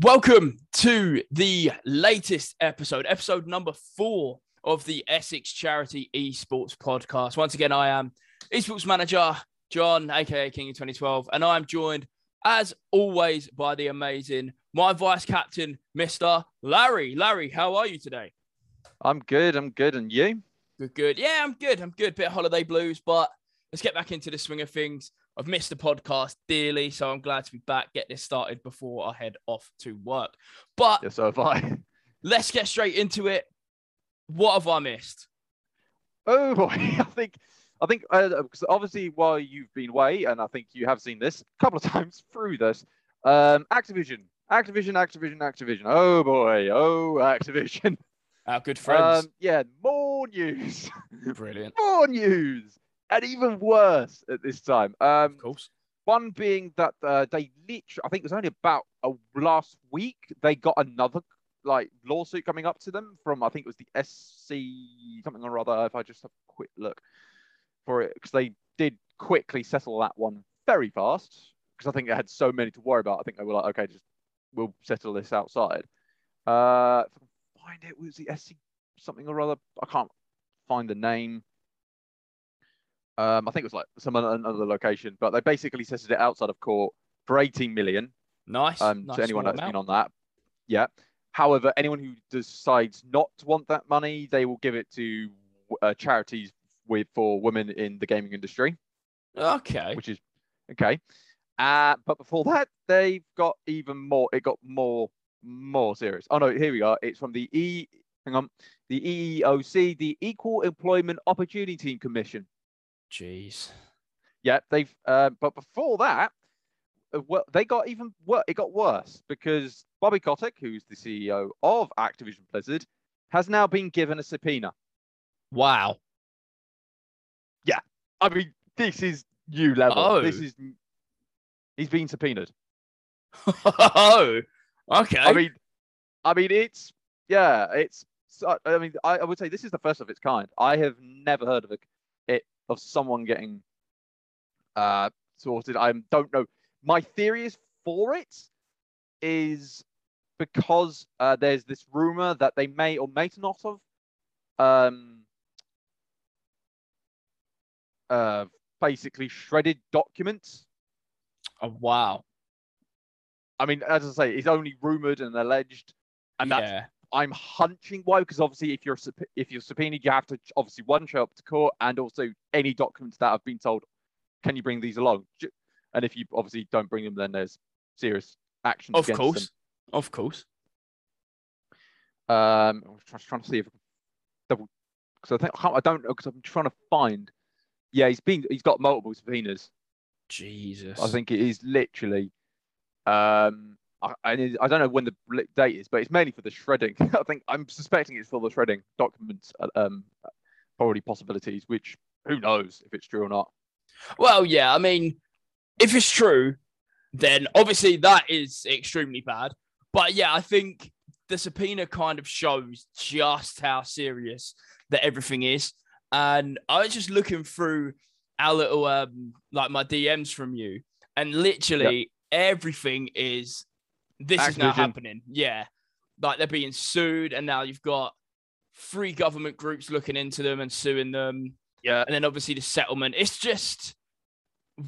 Welcome to the latest episode, episode number four of the Essex Charity Esports Podcast. Once again, I am esports manager John, aka King of 2012, and I am joined, as always, by the amazing my vice captain, Mr. Larry. Larry, how are you today? I'm good. I'm good. And you? Good, good. Yeah, I'm good. I'm good. Bit of holiday blues, but let's get back into the swing of things. I've missed the podcast dearly, so I'm glad to be back. Get this started before I head off to work. But Yes, so have I. let's get straight into it. What have I missed? Oh boy, I think, I think, uh, because obviously while you've been away, and I think you have seen this a couple of times through this, um, Activision, Activision, Activision, Activision. Oh boy, oh Activision. Our good friends. Um, yeah, more news, Brilliant. more news, and even worse at this time. Um, Of course. One being that uh, they literally, I think it was only about a, last week, they got another like lawsuit coming up to them from, I think it was the SC something or other. If I just have a quick look for it, because they did quickly settle that one very fast, because I think they had so many to worry about. I think they were like, okay, just we'll settle this outside. Uh, if I can find it, was the SC something or other. I can't find the name. Um, I think it was like some other- another location, but they basically settled it outside of court for 18 million. Nice. Um, nice to anyone that's been on that, yeah. However, anyone who decides not to want that money, they will give it to uh, charities with for women in the gaming industry, Okay. which is okay. Uh, but before that, they've got even more. It got more more serious. Oh no, here we are. It's from the E. Hang on, the EEOC, the Equal Employment Opportunity Commission. Jeez. Yeah, they've. Uh, but before that, uh, well, they got even worse. It got worse because Bobby Kotick, who's the CEO of Activision Blizzard, has now been given a subpoena. Wow. Yeah, I mean, this is new level. This Oh. is. He's been subpoenaed. oh. Okay. I mean, I mean, it's yeah, it's. I mean, I, I would say this is the first of its kind. I have never heard of it, it of someone getting uh sorted. I don't know. My theory is for it is because uh, there's this rumor that they may or may not have um uh basically shredded documents oh, wow. I mean, as I say, it's only rumored and alleged, and that's yeah. I'm hunching why because obviously if you're if you're subpoenaed, you have to obviously one show up to court and also any documents that have been told, can you bring these along? And if you obviously don't bring them, then there's serious action. Of course. Of course. Um, I'm try- trying to see if I double because I think I, I don't know because I'm trying to find. Yeah, he's been he's got multiple subpoenas. Jesus. I think it is literally. Um, I, I, I don't know when the date is, but it's mainly for the shredding. I think I'm suspecting it's for the shredding documents. uh, Um, probably possibilities, which who knows if it's true or not. Well, yeah. I mean, if it's true, then obviously that is extremely bad. But yeah, I think the subpoena kind of shows just how serious that everything is. And I was just looking through our little um like my DMs from you, and literally everything is this is now happening. Yeah. Like they're being sued, and now you've got three government groups looking into them and suing them Yeah, and then obviously the settlement. It's just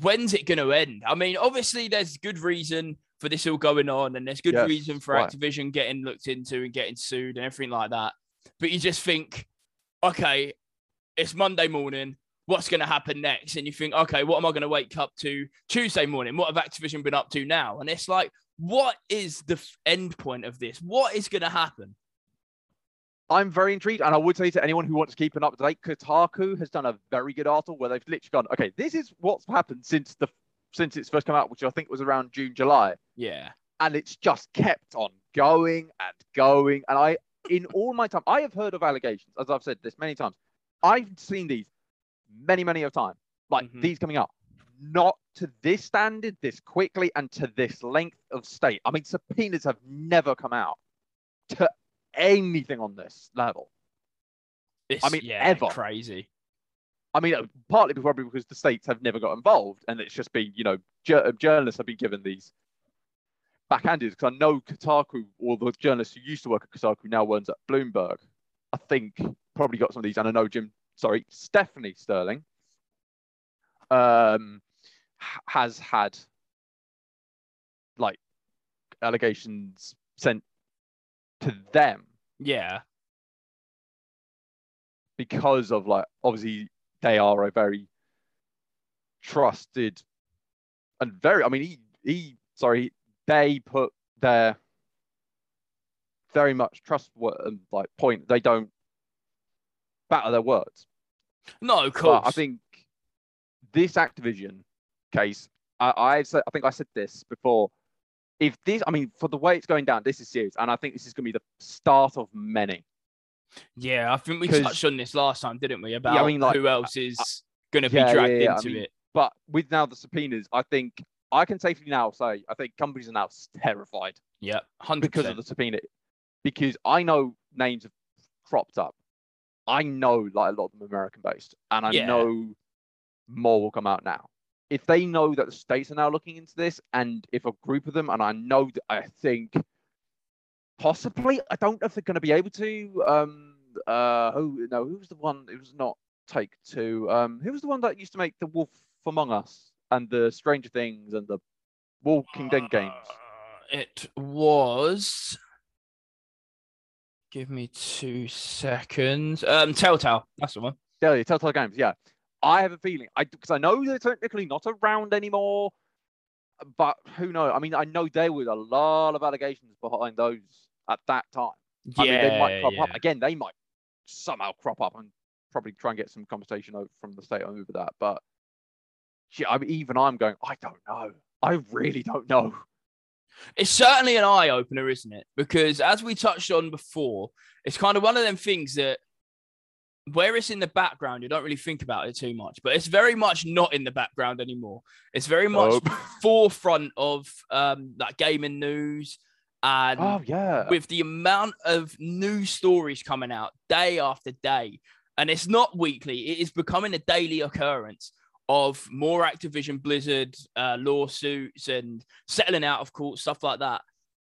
when's it going to end? I mean, obviously there's good reason for this all going on, and there's good Yes, reason for right. Activision getting looked into and getting sued and everything like that. But you just think, okay, it's Monday morning. What's going to happen next? And you think, okay, what am I going to wake up to Tuesday morning? What have Activision been up to now? And it's like, what is the f- end point of this? What is going to happen? I'm very intrigued, and I would say to anyone who wants to keep an up to date, Kotaku has done a very good article where they've literally gone, okay, this is what's happened since the since it's first come out, which I think was around June, July. Yeah. and it's just kept on going and going. And I, in all my time, I have heard of allegations, as I've said this many times. I've seen these many, many of time, like Mhm. these coming up. not to this standard, this quickly, and to this length of state. I mean, subpoenas have never come out to anything on this level. It's, I mean, yeah, ever. crazy. I mean, uh, partly probably because the states have never got involved, and it's just been, you know, jour- journalists have been given these backhanded. Because I know Kotaku, or the journalist who used to work at Kotaku now works at Bloomberg. I think probably got some of these, and I know Jim, sorry, Stephanie Sterling, um, has had like allegations sent to them. Yeah, because of like obviously they are a very trusted and very I mean he he sorry they put their very much trustworthy like point they don't batter their words no, of course. but I think this Activision case I I I think I said this before if this I mean for the way it's going down this is serious and I think this is going to be the start of many Yeah, I think we touched on this last time, didn't we? About mean, like, who else is going to be yeah, yeah, dragged yeah, I into mean, it. But with now the subpoenas, I think I can safely now say I think companies are now terrified Yeah, hundred because of the subpoena. Because I know names have cropped up. I know like a lot of them American based, and I Yeah. know more will come out now. If they know that the states are now looking into this, and if a group of them, and I know that I think possibly, I don't know if they're going to be able to. Um, uh, who no, who was the one? It was not Take Two. Um, who was the one that used to make the Wolf Among Us and the Stranger Things and the Walking Dead games? Uh, it was. Give me two seconds. Um, Telltale. That's the one. Yeah, yeah, Telltale Games. Yeah, I have a feeling. I because I know they're technically not around anymore, but who knows? I mean, I know there was a lot of allegations behind those at that time. Yeah, I mean, they might crop yeah. up again. They might somehow crop up and probably try and get some conversation over from the state over that. But shit, I mean, even I'm going. I don't know. I really don't know. It's certainly an eye opener, isn't it? Because as we touched on before, it's kind of one of them things that where it's in the background, you don't really think about it too much, but it's very much not in the background anymore. It's very much Nope. forefront of um, like gaming news and Oh yeah. with the amount of new stories coming out day after day, and it's not weekly, it is becoming a daily occurrence of more Activision Blizzard uh, lawsuits and settling out of court, stuff like that.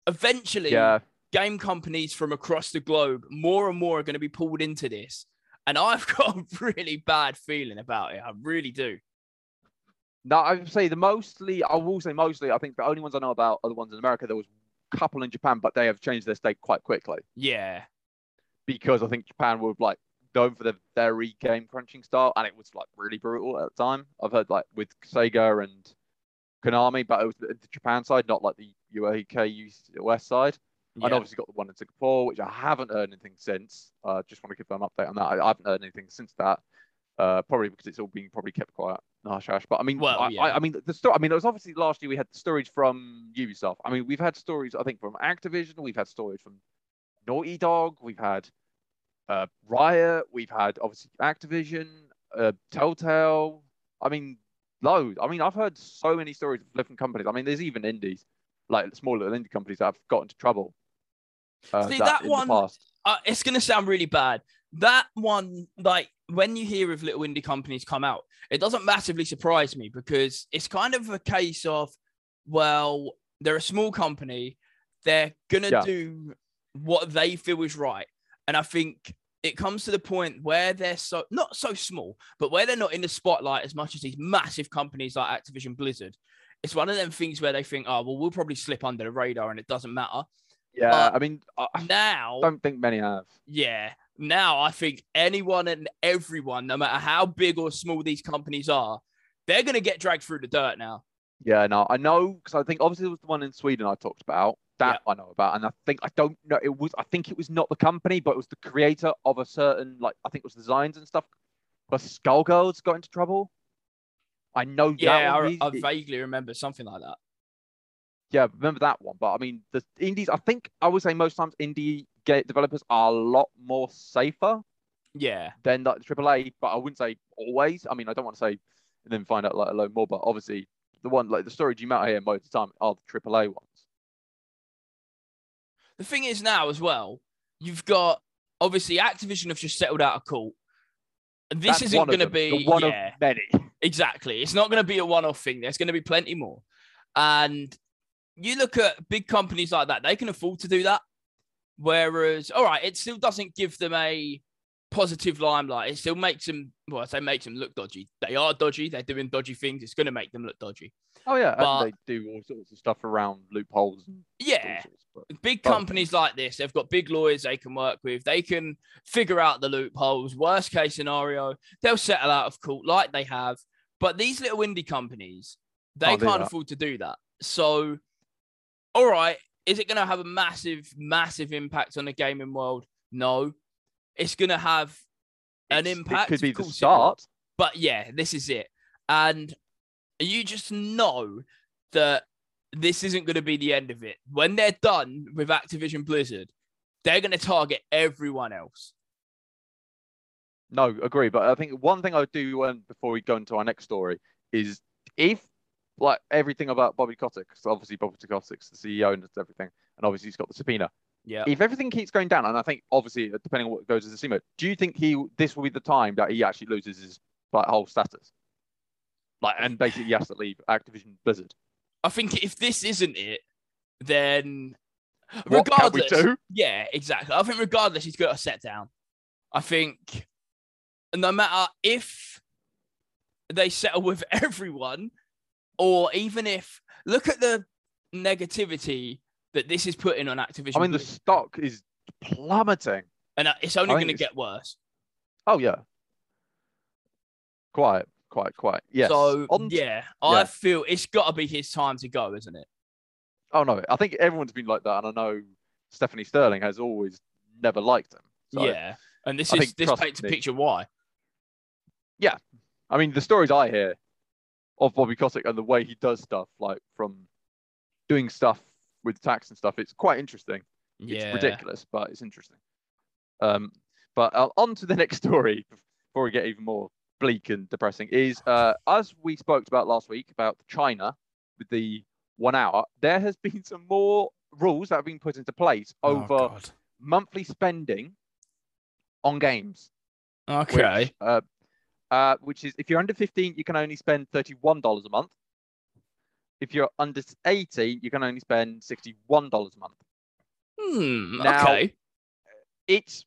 Eventually, yeah. game companies from across the globe, more and more are going to be pulled into this. And I've got a really bad feeling about it. I really do. No, I would say the mostly, I will say mostly, I think the only ones I know about are the ones in America. There was a couple in Japan, but they have changed their state quite quickly Yeah. because I think Japan were like known for their very game crunching style and it was like really brutal at the time. I've heard like with Sega and Konami, but it was the, the Japan side, not like the UK US side. yeah. And obviously got the one in Singapore, which I haven't heard anything since. Uh, just want to give them an update on that. I, I haven't heard anything since that. Uh, probably because it's all being probably kept quiet. Hush, hush. But I mean, Well, I, yeah. I, I mean, the story. I mean, it was obviously last year we had the stories from Ubisoft. I mean, we've had stories. I think from Activision. We've had stories from Naughty Dog. We've had uh, Riot. We've had obviously Activision, uh, Telltale. I mean, loads. I mean, I've heard so many stories of different companies. I mean, there's even indies, like small little indie companies that have got into trouble. Uh, See, that in one- uh, it's going to sound really bad. That one, like when you hear of little indie companies come out, it doesn't massively surprise me because it's kind of a case of, well, they're a small company, they're going to Yeah. do what they feel is right. And I think it comes to the point where they're so not so small, but where they're not in the spotlight as much as these massive companies like Activision Blizzard. It's one of them things where they think, oh, well, we'll probably slip under the radar and it doesn't matter. Yeah, but I mean, I Now, don't think many have. yeah. Now I think anyone and everyone, no matter how big or small these companies are, they're gonna get dragged through the dirt now. Yeah, no, I know because I think obviously it was the one in Sweden I talked about. That I know about, and I think I don't know. It was I think it was not the company, but it was the creator of a certain like I think it was designs and stuff. But Skullgirls got into trouble. I know Yeah, that one. I, I vaguely remember something like that. yeah, remember that one. But I mean, the indies. I think I would say most times indie game developers are a lot more safer Yeah, than like the AAA, but I wouldn't say always. I mean, I don't want to say and then find out like a load more. But obviously, the one like the storage you out here most of the time are the AAA ones. The thing is now as well, you've got obviously Activision have just settled out of court. And this That's isn't going to be one yeah, of many. exactly. It's not going to be a one-off thing. There's going to be plenty more. And you look at big companies like that; they can afford to do that. Whereas, all right, it still doesn't give them a positive limelight. It still makes them, well, I say makes them look dodgy. They are dodgy. They're doing dodgy things. It's going to make them look dodgy. Oh yeah, But- and they do all sorts of stuff around loopholes. And Yeah, big companies like this, they've got big lawyers they can work with. They can figure out the loopholes. Worst case scenario, they'll settle out of court like they have. But these little indie companies, they Can't afford to do that. So, all right, is it going to have a massive, massive impact on the gaming world? No. It's going to have an It's- impact. It could be the start. But yeah, this is it. And you just know that this isn't going to be the end of it. When they're done with Activision Blizzard, they're going to target everyone else. No, agree. But I think one thing I would do before we go into our next story is if like everything about Bobby Kotick, 'cause obviously Bobby Kotick's the CEO and everything, and obviously he's got the subpoena. Yeah. If everything keeps going down, and I think obviously uh, depending on what goes as a SEMA, do you think he this will be the time that he actually loses his like whole status? Like and basically he has to leave Activision Blizzard. I think if this isn't it, then What regardless, yeah, exactly. I think regardless, he's got to set down. I think no matter if they settle with everyone, or even if look at the negativity that this is putting on Activision. I mean the stock is plummeting. and uh, it's only going to get worse. Oh yeah. Quite, quite, quite. Yes. So On yeah, I yeah. feel it's got to be his time to go, isn't it? Oh no, I think everyone's been like that, and I know Stephanie Sterling has always never liked him. So, yeah, and this I is this paints a picture why. Yeah. I mean, the stories I hear of Bobby Kotick and the way he does stuff, like from doing stuff with tax and stuff, it's quite interesting. Yeah, It's ridiculous, but it's interesting. Um, but uh, on to the next story before we get even more bleak and depressing. Is uh, as we spoke about last week about China with the one hour, there has been some more rules that have been put into place Oh, over God. monthly spending on games. Okay. Which, uh, uh, which is if you're under 15, you can only spend $31 a month. If you're under 18, you can only spend $61 a month. Hmm. Now- okay. It's,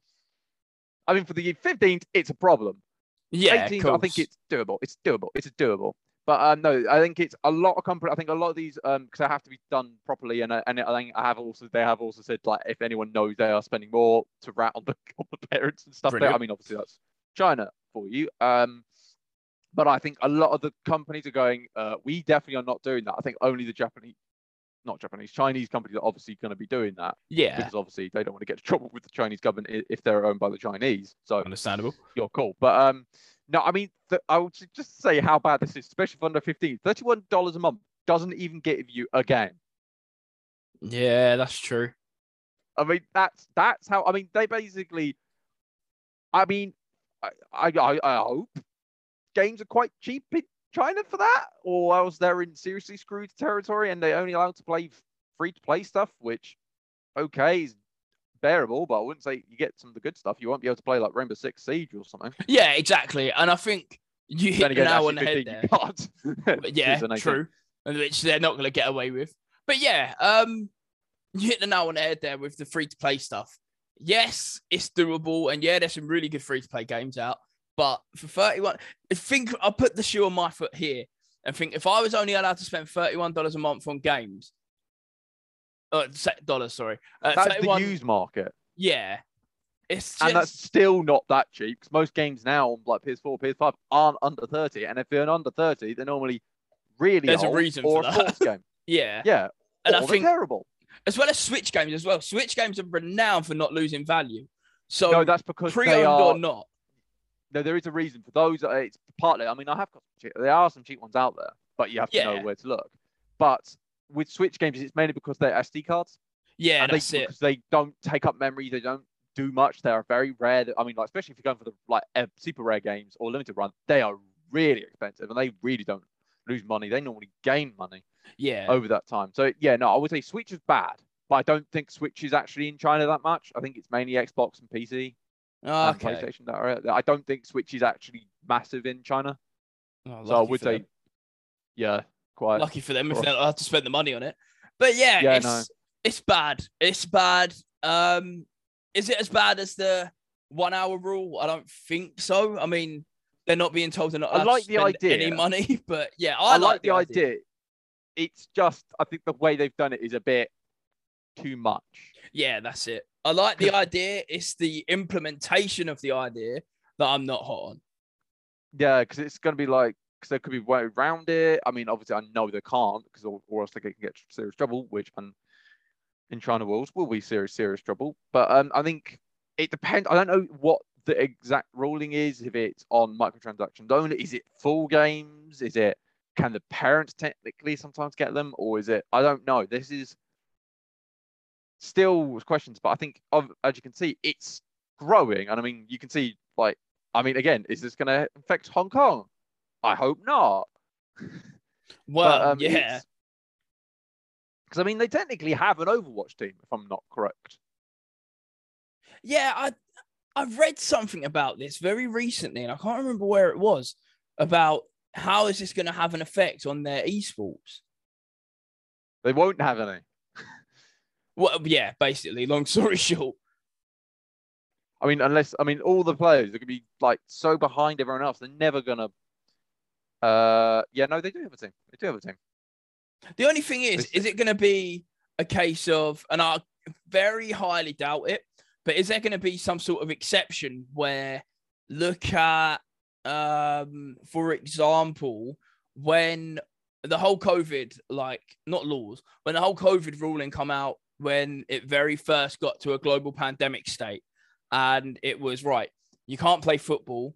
I mean, for the 15th, it's a problem. Yeah. 18th, cool. I think it's doable. It's doable. It's doable. But um, no, I think it's a lot of company. I think a lot of these um because they have to be done properly, and I- and I think I have also they have also said like if anyone knows they are spending more to rat on the on the parents and stuff. There. I mean, obviously that's China for you. Um, but I think a lot of the companies are going. Uh, we definitely are not doing that. I think only the Japanese, not Japanese, Chinese companies are obviously going to be doing that Yeah. because obviously they don't want to get in trouble with the Chinese government if they're owned by the Chinese. So Understandable. you're cool. But um, no, I mean, I would just say how bad this is, especially for under 15. $31 a month doesn't even give you a game. Yeah, that's true. I mean, that's that's how. I mean, they basically. I mean, I I, I, I hope games are quite cheap in China for that, or else they're in seriously screwed territory and they're only allowed to play free to play stuff, which okay is bearable, but I wouldn't say you get some of the good stuff. You won't be able to play like Rainbow Six Siege or something. Yeah, exactly. And I think you hit Then the again, nail on the head there. But yeah, true. And which they're not going to get away with. But yeah, um, you hit the nail on the head there with the free to play stuff. Yes, it's doable, and yeah, there's some really good free to play games out. But for 31, I think I'll put the shoe on my foot here and think if I was only allowed to spend $31 a month on games, uh, dollars, sorry. Uh, That's 31 the used market. Yeah. It's just, and that's still not that cheap because most games now on like PS4, PS5 aren't under 30. And if they're under 30, they're normally really There's a reason or for a that. game. yeah. Yeah. And or I think, terrible. as well as Switch games as well, Switch games are renowned for not losing value. So, no, that's because pre they owned are. or not. No, there is a reason for those. uh, It's partly. I mean, I have got some cheap, there are some cheap ones out there, but you have to Yeah. know where to look. But with Switch games, it's mainly because they're SD cards. Yeah, and they, that's it. because they don't take up memory. They don't do much. They are very rare. I mean, like especially if you're going for the like super rare games or limited run, they are really expensive, and they really don't lose money. They normally gain money Yeah. over that time. So yeah, no, I would say Switch is bad, but I don't think Switch is actually in China that much. I think it's mainly Xbox and PC and okay. PlayStation that are. I don't think Switch is actually massive in China. Oh, So I would say, them. yeah, quite. lucky for them if they don't have to spend the money on it. But yeah, Yeah, it's no. it's bad. It's bad. Um, is it as bad as the one hour rule? I don't think so. I mean, they're not being told they're not I like to the spend any idea. money, but yeah, I, I, like the idea. It's just I think the way they've done it is a bit too much. Yeah, that's it. I like the idea. It's the implementation of the idea that I'm not hot on. Yeah, because it's going to be like because there could be way around it. I mean, obviously, I know they can't because or, or else they can get serious trouble, which and in China rules will be serious serious trouble. But um, I think it depends. I don't know what the exact ruling is. If it's on microtransactions only, is it full games? Is it can the parents technically sometimes get them, or is it? I don't know. This is still questions, but I think as you can see, it's growing, and I mean, you can see like I mean, again, is this going to affect Hong Kong? I hope not. Well, um, yeah, Because I mean, they technically have an Overwatch team, if I'm not correct. yeah. I I've read something about this very recently, and I can't remember where it was about how is this going to have an effect on their esports. They won't have any. Well, yeah, basically. Long story short, I mean, unless I mean, all the players are going to be like so behind everyone else, they're never gonna. Uh, yeah, no, they do have a team. They do have a team. the only thing is, is it going to be a case of, and I very highly doubt it, but is there going to be some sort of exception where, look at, um, for example, when the whole COVID, like not laws, when the whole COVID ruling come out when it very first got to a global pandemic state, and it was right, you can't play football,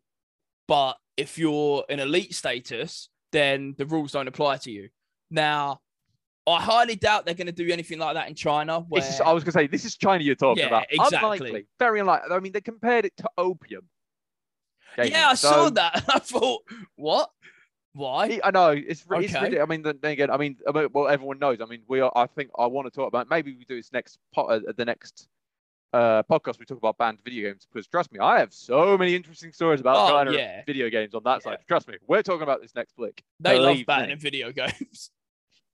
but if you're in elite status, then the rules don't apply to you. Now, I highly doubt they're going to do anything like that in China. Where I was going to say, this is China you're talking Yeah, about. exactly. Unlikely, very unlikely. I mean, they compared it to opium. gaming, yeah, I saw that. I thought, what? Why? I I know it's re- it's really. I mean, then then again, I mean, well, everyone knows. I mean, we are. I think I want to talk about. Maybe we do this next po- uh, the next uh podcast. We talk about banned video games because trust me, I have so many interesting stories about Oh, China yeah. video games on that Yeah. side. Trust me, we're talking about this next flick. They love Believe me. video games.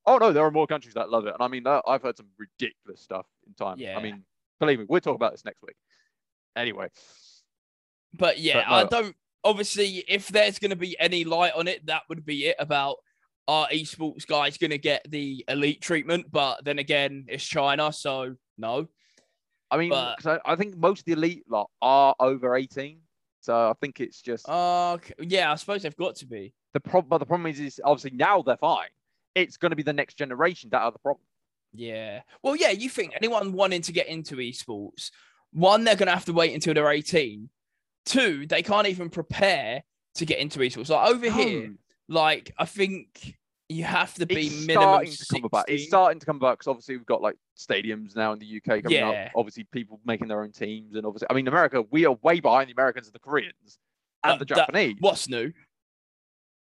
Oh no, there are more countries that love it, and I mean, I've heard some ridiculous stuff in time. Yeah. I mean, believe me, we'll talk about this next week. Anyway, But yeah, But I don't. Obviously, if there's going to be any light on it, that would be it about our esports guys going to get the elite treatment. But then again, it's China, so no. I mean, But- 'cause I, I think most of the elite lot are over eighteen, so I think it's just Uh, yeah, I suppose they've got to be. the problem. But the problem is, is obviously now they're fine. It's going to be the next generation that are the problem. Yeah. Well, yeah, you think anyone wanting to get into esports, one, they're going to have to wait until they're 18. Two, they can't even prepare to get into esports. Like over here, like, I think you have to be it's minimum starting to come about. It's starting to come about because obviously we've got like stadiums now in the UK coming Yeah. up. Obviously, people making their own teams, and obviously, I mean, America, we are way behind the Americans and the Koreans and Uh, the that- Japanese. What's new?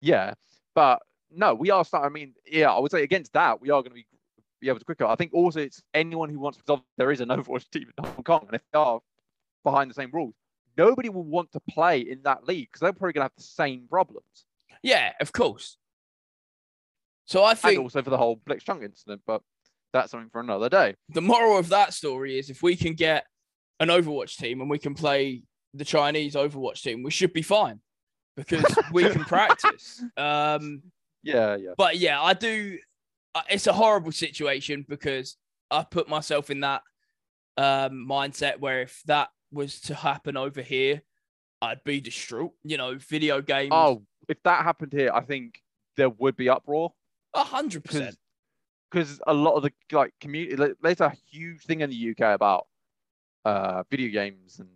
Yeah, but no, we are starting. I mean, yeah, I would say against that, we are going to be be able to quicker. I think also it's anyone who wants because there is an Overwatch team in Hong Kong, and if they are behind the same rules, nobody will want to play in that league because they're probably going to have the same problems. Yeah, of course. So I And think also for the whole Blitzchung incident, but that's something for another day. the moral of that story is if we can get an Overwatch team and we can play the Chinese Overwatch team, we should be fine because we can practice. Um, Yeah, yeah. but yeah, I do. uh, It's a horrible situation because I put myself in that um, mindset where if that was to happen over here, I'd be distraught. You know, video games. Oh, if that happened here, I think there would be uproar. a hundred percent. because a lot of the like community like, there's a huge thing in the UK about uh video games and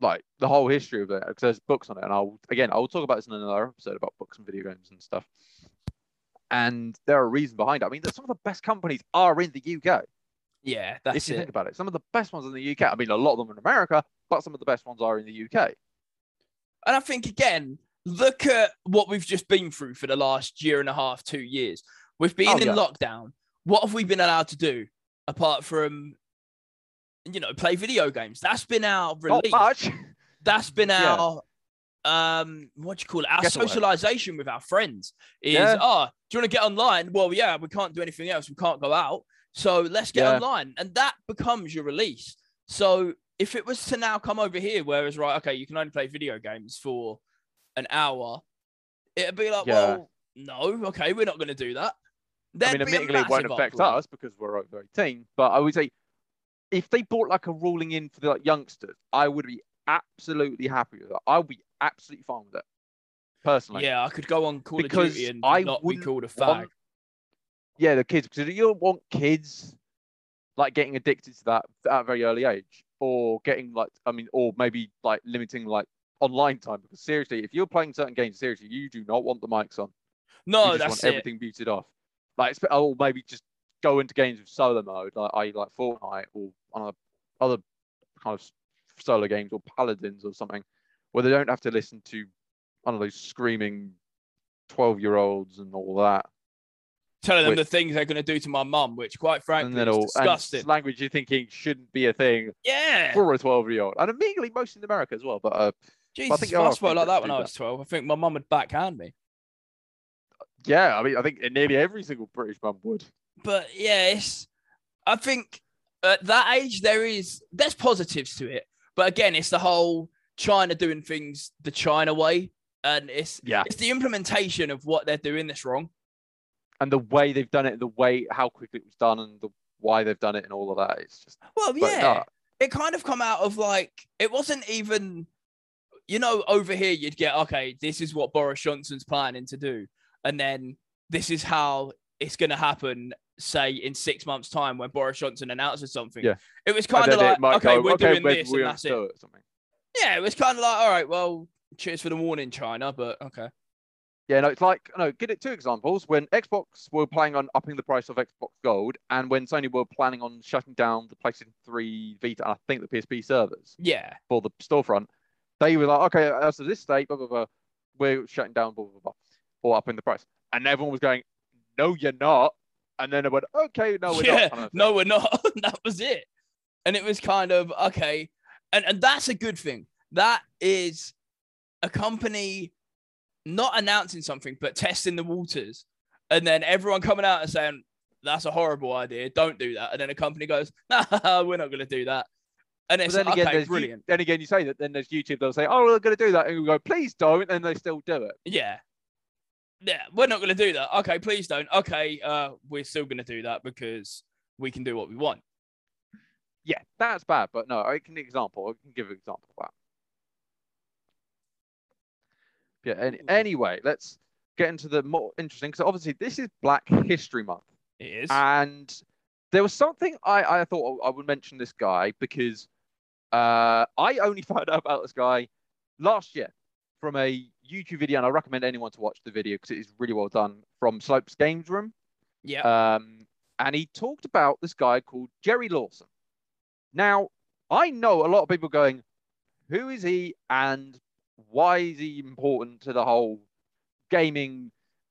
like the whole history of it because there's books on it and I'll again I'll talk about this in another episode about books and video games and stuff and there are reasons behind it I mean that some of the best companies are in the UK Yeah, that's if you it. think about it some of the best ones in the UK I mean a lot of them in America but some of the best ones are in the UK And I think again, look at what we've just been through for the last year and a half, two years. We've been Oh, in yeah. lockdown. What have we been allowed to do apart from, you know, play video games? That's been our Not release. much. That's been Yeah. our um what do you call it? Our socialization with our friends is Yeah. oh, do you want to get online? Well, yeah, we can't do anything else. We can't go out. So let's get Yeah. online. And that becomes your release. So if it was to now come over here, whereas right, okay, you can only play video games for an hour, it'd be like, Yeah. well, no, okay, we're not gonna do that. I There'd mean, admittedly, it won't affect uproar. us because we're over 18. But I would say if they brought like a ruling in for the like, youngsters, I would be absolutely happy with that. I would be absolutely fine with it, personally. Yeah, I could go on Call Because of Duty and I not be called a fag. Yeah, the kids, because you don't want kids like getting addicted to that at a very early age, or getting like, I mean, or maybe like limiting like online time. Because seriously, if you're playing certain games seriously, you do not want the mics on. No, you just that's want it. everything muted off. Like, or maybe just go into games with solo mode, like I like Fortnite or other kind of solo games or Paladins or something, where they don't have to listen to, I don't know, those screaming twelve-year-olds and all that, telling them Which- the things they're going to do to my mum, which quite frankly is all and disgusting. language you're thinking shouldn't be a thing yeah. for a twelve-year-old, and immediately most in America as well. But uh, Jesus, think if there I spoke like that when I was 12. I think my mum would backhand me. yeah, I mean, I think nearly every single British mum would. But yeah, I think at that age, there is, there's positives to it. But again, it's the whole China doing things the China way. And it's, Yeah, it's the implementation of what they're doing that's wrong. And the way they've done it, the way how quickly it was done, and the why they've done it, and all of that, it's just. Well, yeah. no, it kind of come out of like it wasn't even you know over here you'd get okay this is what boris johnson's planning to do and then this is how it's going to happen say in six months time when boris johnson announces something Yeah. it was kind of like okay go, we're doing when this and that's it it, something. yeah it was kind of like all right well cheers for the warning china but okay Yeah, no, it's like no. Get it two examples when Xbox were planning on upping the price of Xbox Gold, and when Sony were planning on shutting down the PlayStation 3 Vita and I think the PSP servers yeah for the storefront. They were like, okay, as of this date, blah blah blah, we're shutting down, blah blah blah, or upping the price, and everyone was going, no, you're not. And then they went, okay, no, we're yeah not. no we're not that was it and it was kind of okay and and that's a good thing that is a company not announcing something but testing the waters and then everyone coming out and saying that's a horrible idea don't do that and then a company goes nah we're not going to do that and it's then like, again, okay brilliant then again, you say that. Then there's YouTube. They'll say, "Oh, we're going to do that," and you go, "Please don't," and they still do it. yeah yeah we're not going to do that okay please don't okay uh we're still going to do that because we can do what we want Yeah, that's bad. But no, I can example. I can give an example of that. Yeah. Any, anyway, let's get into the more interesting. because obviously, this is Black History Month, it is and there was something I I thought I would mention this guy because uh I only found out about this guy last year from a YouTube video, and I recommend anyone to watch the video because it is really well done from Slopes Games Room. yeah Um, and he talked about this guy called Jerry Lawson. Now, I know a lot of people going, who is he and why is he important to the whole gaming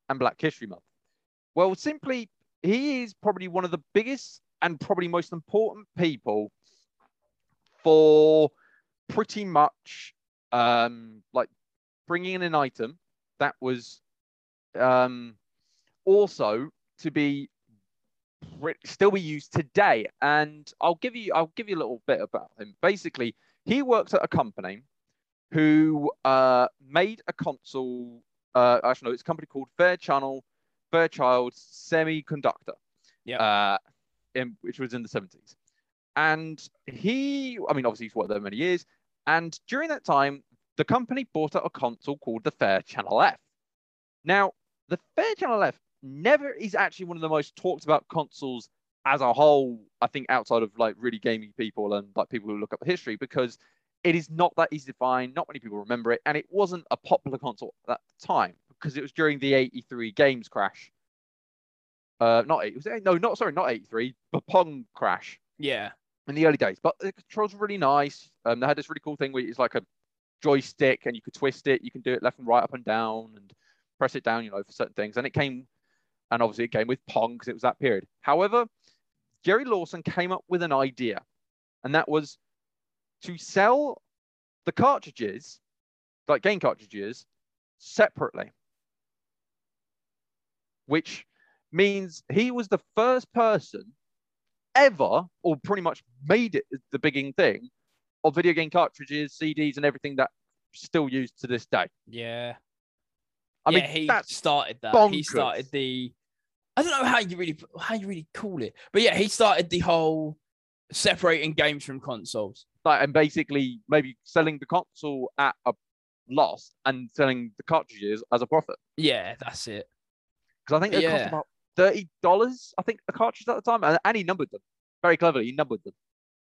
and Black History Month? Well, simply, he is probably one of the biggest and probably most important people for pretty much um, like bringing in an item that was um, also to be still be used today. And I'll give you I'll give you a little bit about him. Basically, he works at a company who uh, made a console. Uh, actually, no, it's a company called Fairchannel Fairchild Semiconductor. Yeah. Uh, in, which was in the 70s. And he, I mean, obviously he's worked there many years. And during that time, the company bought out a console called the Fairchild Channel F. Now, the Fairchild Channel F never is actually one of the most talked about consoles as a whole, I think, outside of like really gaming people and like people who look up the history, because it is not that easy to find. Not many people remember it, and it wasn't a popular console at that time because it was during the 83 games crash. Uh, not eight, was it, no, not sorry, not 83, the Pong crash yeah in the early days. But the controls were really nice. Um, they had this really cool thing where it's like a joystick and you could twist it. You can do it left and right, up and down, and press it down, you know, for certain things. And it came, and obviously it came with Pong because it was that period. However, Jerry Lawson came up with an idea, and that was to sell the cartridges, like game cartridges, separately. Which means he was the first person ever, or pretty much made it the bigging thing of video game cartridges, CDs, and everything that still used to this day. Yeah. I yeah, mean, he started that. He started the. I don't know how you really how you really call it, but yeah, he started the whole separating games from consoles. Like, and basically maybe selling the console at a loss and selling the cartridges as a profit. Yeah, that's it. Because I think they cost about thirty dollars. I think a cartridge at the time, and, and he numbered them very cleverly. He numbered them.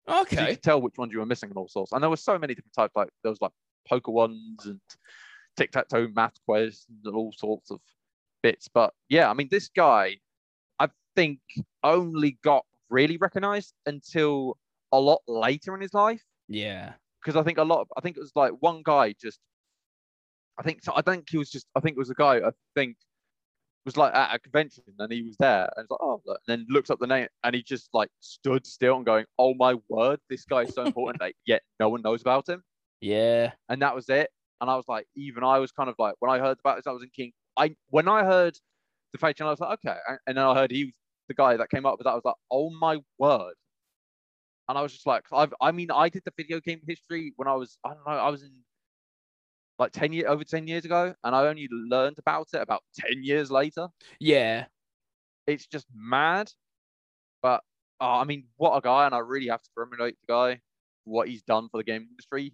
So you Okay. could tell which ones you were missing and all sorts. And there were so many different types. Like there was like poker ones and tic tac toe math questions and all sorts of bits. But yeah, I mean, this guy, I think, only got really recognized until a lot later in his life. Yeah. Because I think a lot. Of, I think it was like one guy just. I think so. I think he was just. I think it was a guy. I think was like at a convention and he was there and it's like oh look, and then looks up the name and he just like stood still and going oh my word this guy is so important like yet no one knows about him Yeah. and that was it and I was like even I was kind of like when I heard about this I was in King I when I heard the fake channel I was like okay and- and then I heard he was the guy that came up with that I was like oh my word and I was just like I've, I mean I did the video game history when I was I don't know I was in like 10 years over 10 years ago and I only learned about it about 10 years later Yeah. it's just mad. But oh, I mean, what a guy, and I really have to commendate the guy what he's done for the game industry.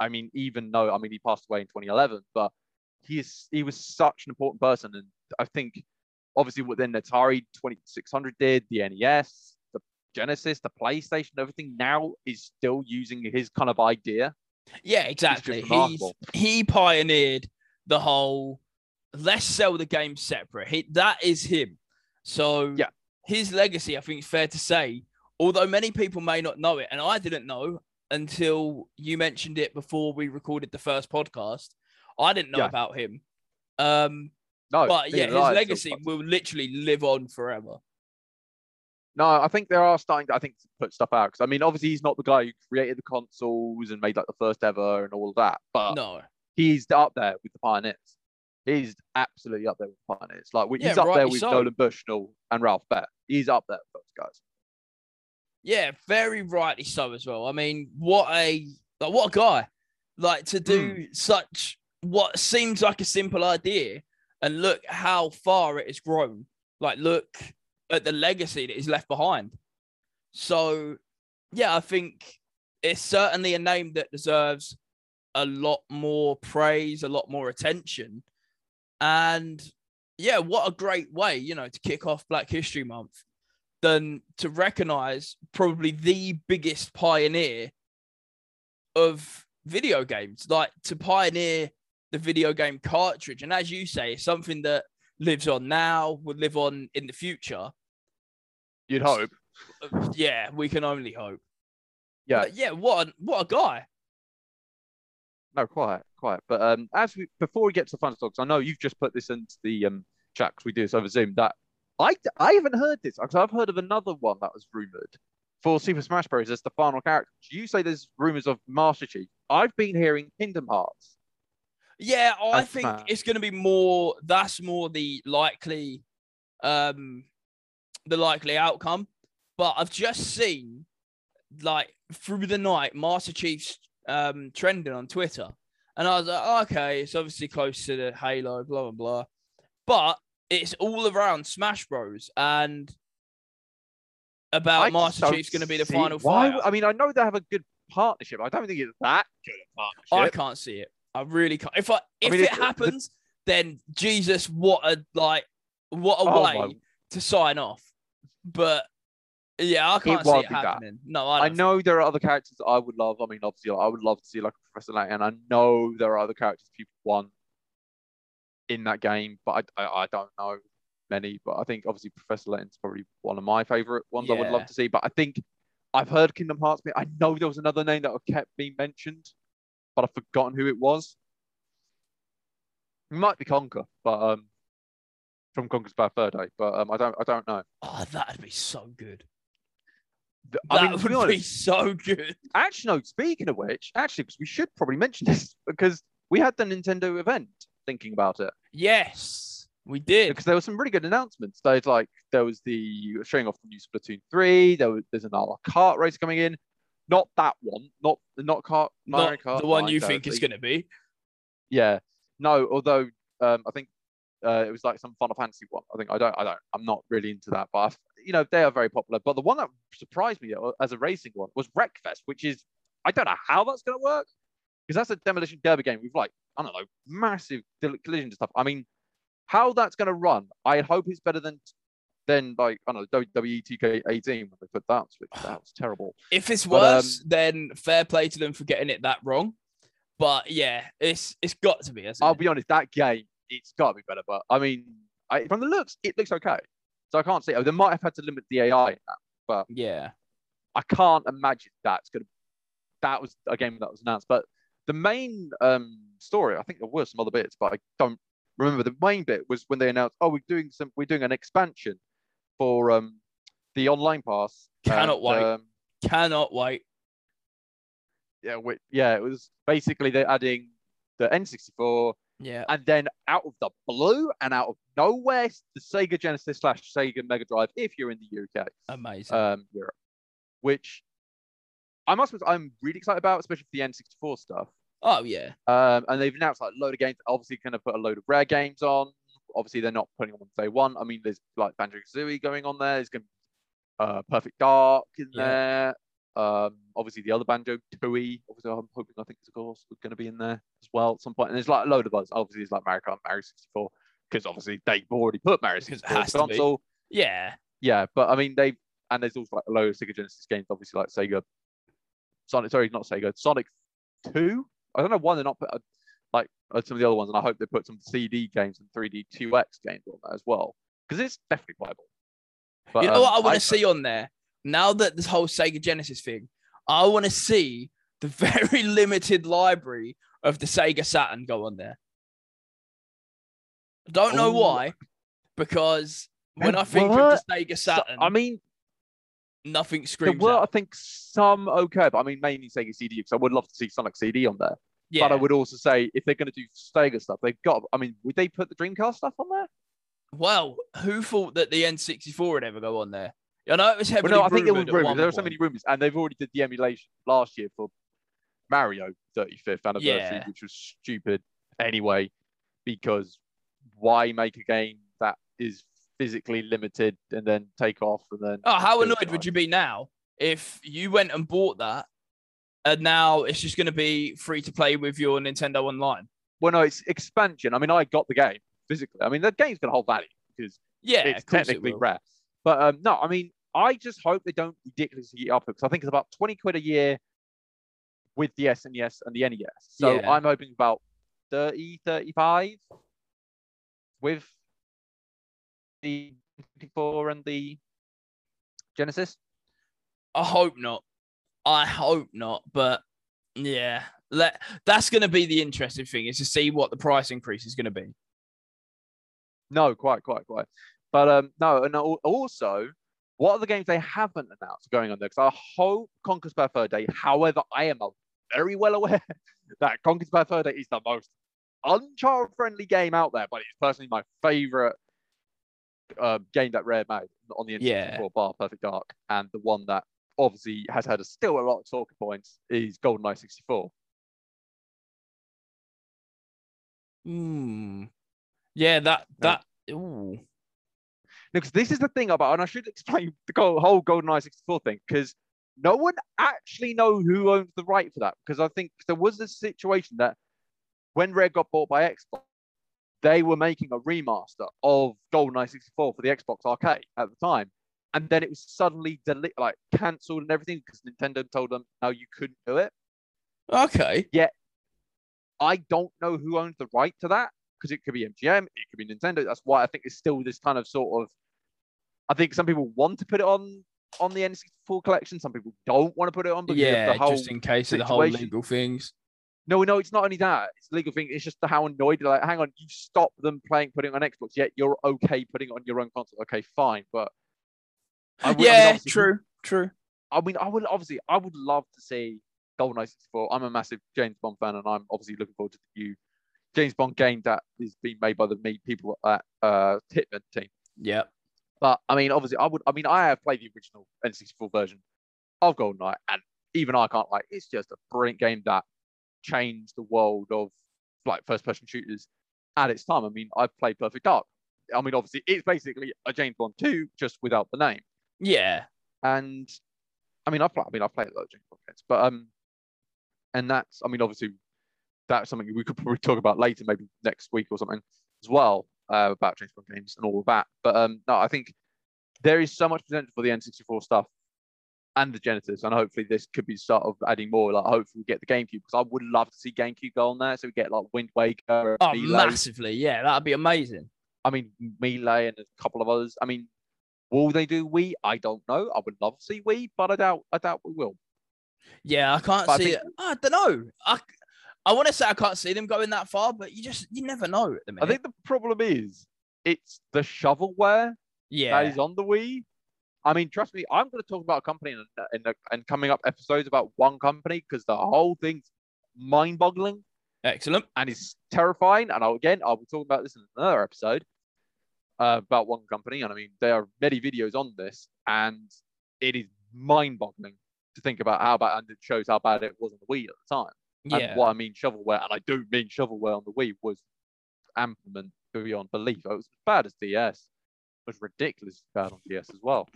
I mean, even though I mean he passed away in 2011, but he is he was such an important person, and I think obviously what then Atari 2600 did, the NES, Genesis, the PlayStation, everything now is still using his kind of idea. Yeah, exactly. He's he pioneered the whole let's sell the game separate. He, that is him. So Yeah. his legacy, I think it's fair to say, although many people may not know it, and I didn't know until you mentioned it before we recorded the first podcast. I didn't know Yeah. about him. Um, No, but yeah, his did I until- legacy will literally live on forever. No, I think they are starting to, I think, to put stuff out. Because, I mean, obviously, he's not the guy who created the consoles and made like the first ever and all of that. But No. he's up there with the pioneers. He's absolutely up there with the pioneers. Like, he's Yeah, up there with so. Nolan Bushnell and Ralph Baer. He's up there with those guys. Yeah, very rightly so as well. I mean, what a like what a guy. Like to do hmm. such what seems like a simple idea and look how far it has grown. Like look at the legacy that is left behind. So yeah, I think it's certainly a name that deserves a lot more praise, a lot more attention. And yeah, what a great way, you know, to kick off Black History Month than to recognize probably the biggest pioneer of video games, like to pioneer the video game cartridge. And as you say, something that lives on now, will live on in the future. You'd hope. Yeah, we can only hope. Yeah. But yeah, what a, what a guy. No, quiet, quiet. But um, as we before we get to the final talks, I know you've just put this into the um chat 'cause we do this over Zoom. That I I haven't heard this because I've heard of another one that was rumored for Super Smash Bros. as the final character. You say there's rumors of Master Chief. I've been hearing Kingdom Hearts. Yeah, I That's think mad. it's going to be more. That's more the likely, um, the likely outcome. But I've just seen, like through the night, Master Chief's um trending on Twitter, and I was like, "Oh, okay, it's obviously close to the Halo, blah blah blah, but it's all around Smash Bros. and about I Master Chief's going to be the final why. fight. I mean, I know they have a good partnership. I don't think it's that good a I partnership. I can't see it. I really can't. If I if mean, it happens, then Jesus, what a like, what a Oh way my- to sign off. But yeah, I can't see it be that. No, I, I know there are other characters I would love. I mean, obviously, I would love to see like a Professor Layton. I know there are other characters people want in that game, but I, I, I don't know many. But I think obviously Professor Layton's probably one of my favorite ones I would love to see. But I think I've heard Kingdom Hearts. I know there was another name that kept being mentioned. but I've forgotten who it was. It might be Conker, but um, from Conker's Bad Fur Day, but um, I don't, I don't know. Oh, that'd be so good. The- That I mean, to be would be so good. actually, no. Speaking of which, actually, because we should probably mention this because we had the Nintendo event. Thinking about it, Yes, we did. because there were some really good announcements. There's like there was the showing off the new Splatoon three. There was there's an a la carte race coming in. Not that one. Not not cart. Mario Not Kart the one 9, you think it's going to be. Yeah. No, although um, I think uh, it was like some Final Fantasy one. I think I don't, I don't, I'm not really into that, but I've, you know they are very popular. But the one that surprised me uh, as a racing one was Wreckfest, which is I don't know how that's going to work because that's a demolition derby game with like I don't know massive del- collision and stuff. I mean, how that's going to run, I hope it's better than than like I don't know WWE 2K18 when they put that. Switch. That was terrible. If it's But, um, worse, then fair play to them for getting it that wrong. But yeah, it's it's got to be. I'll it? be honest, that game it's got to be better. But I mean, I, from the looks, it looks okay. So I can't say. Oh, they might have had to limit the AI. that. Yeah. I can't imagine that's gonna. That was a game that was announced, but the main um story, I think there were some other bits, but I don't remember. The main bit was when they announced, "Oh, we're doing some, we're doing an expansion for um the online pass." Cannot and, wait. Um, Cannot wait. yeah, wi- yeah, it was basically they're adding the N64, Yeah. and then out of the blue and out of nowhere, the Sega Genesis slash Sega Mega Drive, if you're in the UK. Amazing. um, Europe, which I must admit I'm really excited about, especially for the N64 stuff. oh yeah. Um, and they've announced like a load of games. Obviously, going to put a load of rare games on. Obviously, they're not putting them on day one. I mean, there's like Banjo Kazooie going on there. There's going to be uh, Perfect Dark in Yeah. there. Um, obviously, the other Banjo Tooie. Obviously, I'm hoping I think of course going to be in there as well at some point. And there's like a load of others. Obviously, there's like Mario Kart, Mario 64, because obviously they've already put Mario Because it 64 on console. Yeah. Yeah, but I mean they and there's also like a load of Sega Genesis games, obviously like Sega Sonic. Sorry, not Sega. Sonic Two. I don't know why they're not put uh, like uh, some of the other ones, and I hope they put some CD games and 32X games on that as well because it's definitely playable. But, you know um, what I want to see on there? Now that this whole Sega Genesis thing, I want to see the very limited library of the Sega Saturn go on there. I don't know Ooh. why, because when There I think of the Sega so- Saturn, I mean, nothing there screams were I think some okay, but I mean mainly Sega CD because I would love to see Sonic CD on there. Yeah, But I would also say if they're going to do Sega stuff, they've got. I mean, would they put the Dreamcast stuff on there? well, who thought that the N64 would ever go on there? I know it was heavily Well, no, I think there at rumors. There were so many rumors, and they've already did the emulation last year for Mario 35th anniversary, Yeah. which was stupid anyway. Because why make a game that is physically limited and then take off and then? Oh, how annoyed would you be now if you went and bought that and now it's just going to be free to play with your Nintendo Online? Well, no, it's expansion. I mean, I got the game physically. I mean, the game's going to hold value because Yeah, it's course it technically rare. But um, no, I mean, I just hope they don't ridiculously up it because I think it's about 20 quid a year with the SNES and the NES. So Yeah. I'm hoping about 30, 35 with the 64 and the Genesis. I hope not. I hope not. But yeah, let that's going to be the interesting thing is to see what the price increase is going to be. No, quite, quite, quite. But um, no, and also, what are the games they haven't announced going on there? Because I hope Conker's Bad Fur Day. However, I am very well aware that Conker's Bad Fur Day is the most unchild-friendly game out there, but it's personally my favorite uh, game that Rare made on the N64 Yeah. bar Perfect Dark, and the one that obviously has had a, still a lot of talking points is GoldenEye 64. Hmm. Yeah, that that. Ooh. Because this is the thing about, and I should explain the whole GoldenEye 64 thing, because no one actually know who owns the right for that. Because I think there was this situation that when Rare got bought by Xbox, they were making a remaster of GoldenEye 64 for the Xbox Arcade at the time, and then it was suddenly deli- like cancelled and everything because Nintendo told them no, you couldn't do it. Okay. Yeah, I don't know who owns the right to that because it could be MGM, it could be Nintendo. That's why I think it's still this kind of sort of. I think some people want to put it on on the N64 collection. Some people don't want to put it on because Yeah, of the whole. just in case of the whole legal things. No, no, it's not only that. It's legal thing. It's just the how annoyed. Like, hang on, you stop them playing, putting it on Xbox, yet you're okay putting it on your own console. Okay, fine, but I would- I mean, yeah, true, true. I mean, I would obviously, I would love to see GoldenEye 64. I'm a massive James Bond fan, and I'm obviously looking forward to the new James Bond game that is being made by the me people at uh, Hitman team. Yeah. But I mean, obviously, I would. I mean, I have played the original N64 version of Golden GoldenEye, and even I can't like. It's just a brilliant game that changed the world of like first-person shooters at its time. I mean, I've played Perfect Dark. I mean, obviously, it's basically a James Bond 2 just without the name. Yeah. And I mean, I've played. I mean, I've played a lot of James Bond games, but um, and that's. I mean, obviously, that's something we could probably talk about later, maybe next week or something as well uh, about James Bond games and all of that. But um, no, I think there is so much potential for the N64 stuff and the Genesis, and hopefully this could be start of adding more. Like, hopefully we get the GameCube because I would love to see GameCube go on there, so we get like Wind Waker, Oh, Melee. massively. Yeah, that'd be amazing. I mean, Melee and a couple of others. I mean, will they do Wii? I don't know. I would love to see Wii, but I doubt. I doubt we will. Yeah, I can't But I see think- it. I don't know. I, I want to say I can't see them going that far, but you just you never know at the minute. I think the problem is it's the shovelware yeah, that is on the Wii. I mean, trust me, I'm going to talk about a company in, in, the in coming up episodes about one company because the whole thing's mind-boggling excellent. and it's terrifying. And I'll, again, I will be talking about this in another episode uh, about one company. And I mean, there are many videos on this, and it is mind-boggling to think about how bad, and it shows how bad it was on the Wii at the time. Yeah, And what I mean shovelware, and I do mean shovelware on the Wii was amplement beyond belief. It was as bad as DS. It was ridiculously bad on DS as well.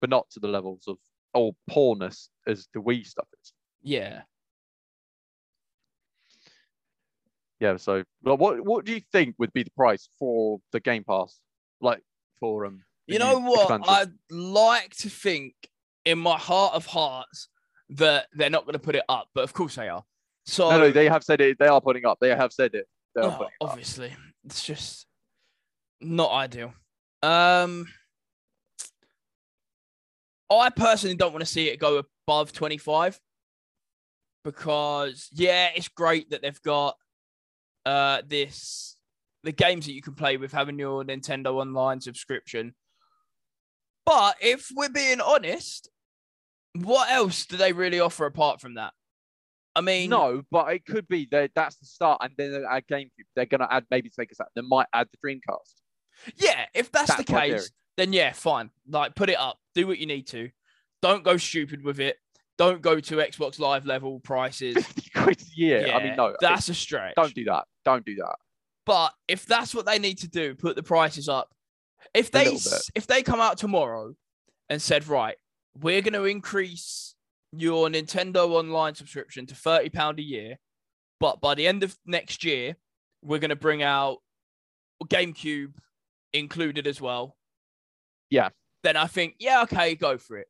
But not to the levels of all poorness as the Wii stuff is. yeah. Yeah, so well, what what do you think would be the price for the Game Pass? Like for um You know what? expansion? I'd like to think in my heart of hearts that they're not going to put it up, but of course they are. So No, no, they have said it. They are putting up. They have said it. Oh, it up. obviously, it's just not ideal. Um, I personally don't want to see it go above 25 because, yeah, it's great that they've got uh this the games that you can play with having your Nintendo Online subscription. But if we're being honest, what else do they really offer apart from that? I mean, No, but it could be that that's the start, and then add GameCube. They're gonna add maybe take us out. They might add the Dreamcast. Yeah, if that's, the That's theory. case, then yeah, fine. Like put it up, do what you need to. Don't go stupid with it. Don't go to Xbox Live level prices. Fifty quid a year. I mean, no, that's a stretch. don't do that. Don't do that. But if that's what they need to do, put the prices up. If they if they come out tomorrow and said, right, we're going to increase your Nintendo Online subscription to thirty pound a year, but by the end of next year, we're going to bring out GameCube included as well. Yeah. Then I think, yeah, okay, go for it.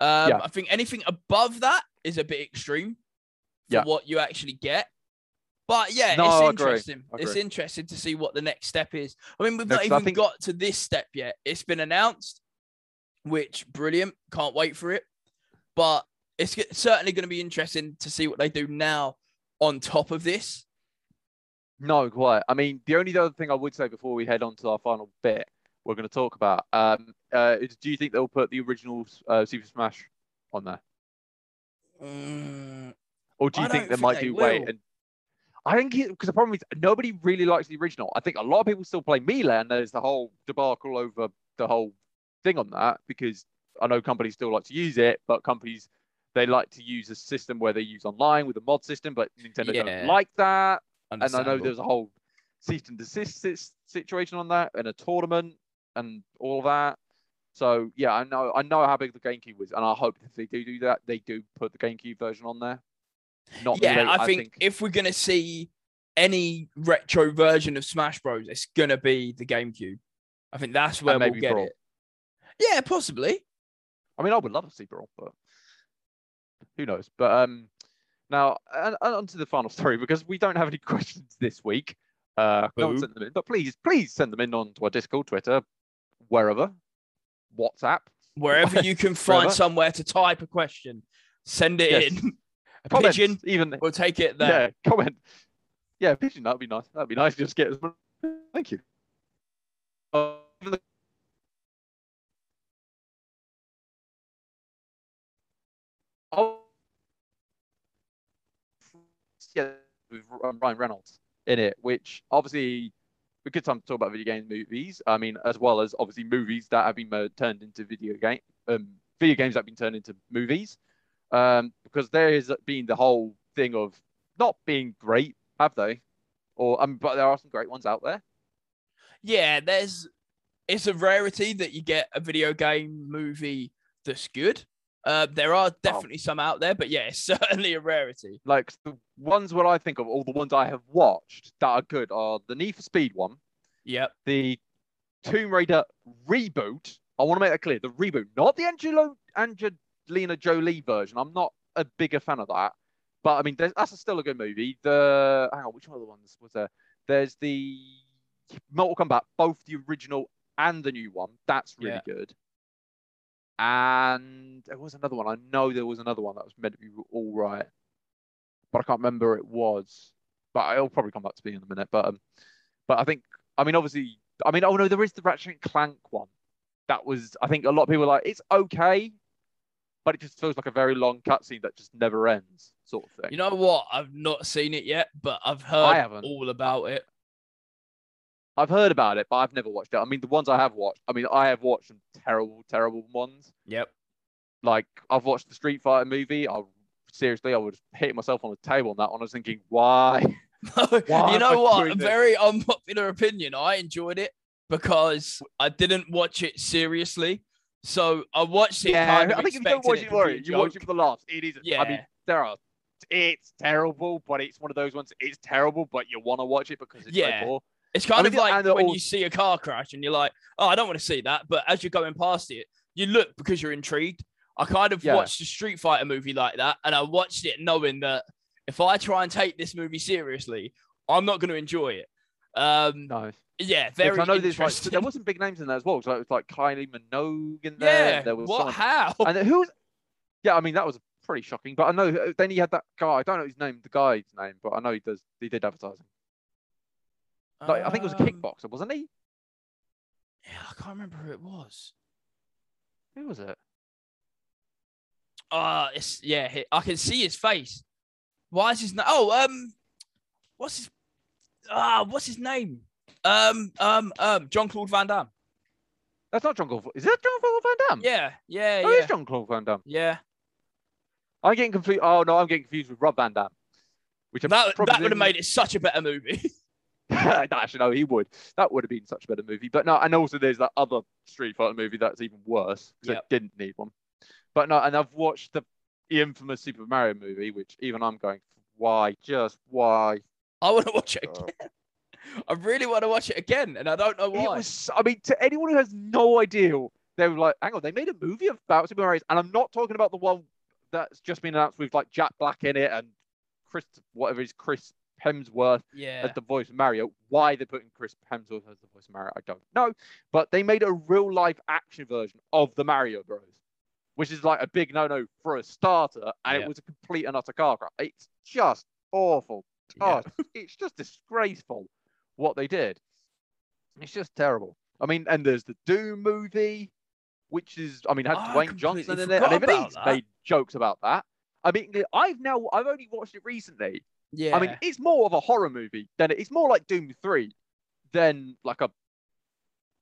Um, Yeah. I think anything above that is a bit extreme for Yeah. what you actually get. But yeah, No, it's interesting. It's interesting to see what the next step is. I mean, we've No, not even think- got to this step yet. It's been announced, which brilliant. Can't wait for it. But it's certainly going to be interesting to see what they do now on top of this. No, quite. I mean, the only other thing I would say before we head on to our final bit, we're going to talk about. Um, uh, is, do you think they'll put the original uh, Super Smash on there, Mm, or do I you think don't they think might they do wait? And I think because the problem is nobody really likes the original. I think a lot of people still play Melee, and there's the whole debacle over the whole thing on that because I know companies still like to use it, but companies they like to use a system where they use online with a mod system, but Nintendo Yeah. don't like that. and I know there's a whole cease and desist situation on that, and a tournament, and all that. So yeah, I know I know how big the GameCube was, and I hope if they do do that, they do put the GameCube version on there. Not yeah, late, I, think if we're gonna see any retro version of Smash Bros, it's gonna be the GameCube. I think that's where we'll get Brawl. it. Yeah, possibly. I mean, I would love to see Brawl, but who knows? But um, now and, and on to the final story because we don't have any questions this week. Uh, Boo. sent them in, but please, please send them in onto our Discord, Twitter, wherever, WhatsApp. Wherever you can find Wherever. somewhere to type a question, send it Yes. in. A Comments, pigeon. even We'll take it there. yeah, comment. Yeah, pigeon. That'd be nice. That'd be nice. Just get. Thank you. Uh, oh, yeah, with um, Ryan Reynolds in it, which obviously a good time to talk about video game movies. I mean, as well as obviously movies that have been turned into video game, um, video games that have been turned into movies, um, because there has been the whole thing of not being great, have they? Or um, but there are some great ones out there. Yeah, there's it's a rarity that you get a video game movie that's good. Uh, there are definitely some out there, but yeah, it's certainly a rarity. Like the ones what I think of, all the ones I have watched that are good are the Need for Speed one, Yep. the Tomb Raider reboot. I want to make that clear. The reboot, not the Angelo Angelina Jolie version. I'm not a bigger fan of that. But I mean, that's still a good movie. The hang on, which one of the ones was there? There's the Mortal Kombat, both the original and the new one. That's really Yeah. good. And there was another one. I know there was another one that was meant to be all right, but I can't remember it was. But it'll probably come back to me in a minute. But um, but I think I mean obviously I mean oh no there is the Ratchet and Clank one. That was I think a lot of people are like it's okay, but it just feels like a very long cutscene that just never ends, sort of thing. You know what? I've not seen it yet, but I've heard all about it. I've heard about it, but I've never watched it. I mean, the ones I have watched, I mean, I have watched some terrible, terrible ones. Yep. Like I've watched the Street Fighter movie. I seriously, I would hit myself on the table on that one. I was thinking, why? you know what? A this? very unpopular opinion. I enjoyed it because I didn't watch it seriously. So I watched it kind of I think if you don't watch it it to for it, you watch it for the laughs. It is. I Yeah. mean, there are. It's terrible, but it's one of those ones. It's terrible, but you want to watch it because it's Yeah. so poor. It's kind mean, of like when all- you see a car crash and you're like, oh, I don't want to see that. But as you're going past it, you look because you're intrigued. I kind of Yeah. watched a Street Fighter movie like that, and I watched it knowing that if I try and take this movie seriously, I'm not going to enjoy it. Um, No, yeah, very I know there's like there was some big names in there as well. So it was like Kylie Minogue in there. yeah, there was what? someone- How? And then who's? Yeah, I mean that was pretty shocking. But I know uh, then he had that guy. I don't know his name, the guy's name, but I know he does. He did advertising. Like, I think it was a Um, kickboxer, wasn't he? Yeah, I can't remember who it was. Who was it? Uh it's yeah, I can see his face. Why is his name? Oh, um, what's his? Ah, what's his name? Um, um, um, Jean-Claude Van Damme. That's not Jean-Claude. Is that Jean-Claude Van Damme? Yeah, yeah, Oh, it's yeah, John Claude Van Damme. yeah. I'm getting confused. Oh no, I'm getting confused with Rob Van Dam. Which I'm That probably that would have made it such a better movie. actually, no, he would. That would have been such a better movie. But no, and also there's that other Street Fighter movie that's even worse because Yep. it didn't need one. But no, and I've watched the infamous Super Mario movie, which even I'm going, why? Just why? I want to watch it Oh. again. I really want to watch it again, and I don't know why. It was. I mean, to anyone who has no idea, they were like, "Hang on, they made a movie about Super Mario," and I'm not talking about the one that's just been announced with like Jack Black in it and Chris, whatever is Chris Hemsworth yeah, as the voice of Mario. Why they're putting Chris Hemsworth as the voice of Mario, I don't know. But they made a real life action version of the Mario Bros, which is like a big no no for a starter, and Yeah. it was a complete and utter car crash. It's just awful. yeah. Oh, it's just disgraceful what they did. It's just terrible. I mean, and there's the Doom movie, which is, I mean, had Oh, Dwayne Johnson in it, and even he's made jokes about that. I mean, I've now, I've only watched it recently. Yeah. I mean, it's more of a horror movie than it, it's more like Doom Three than like a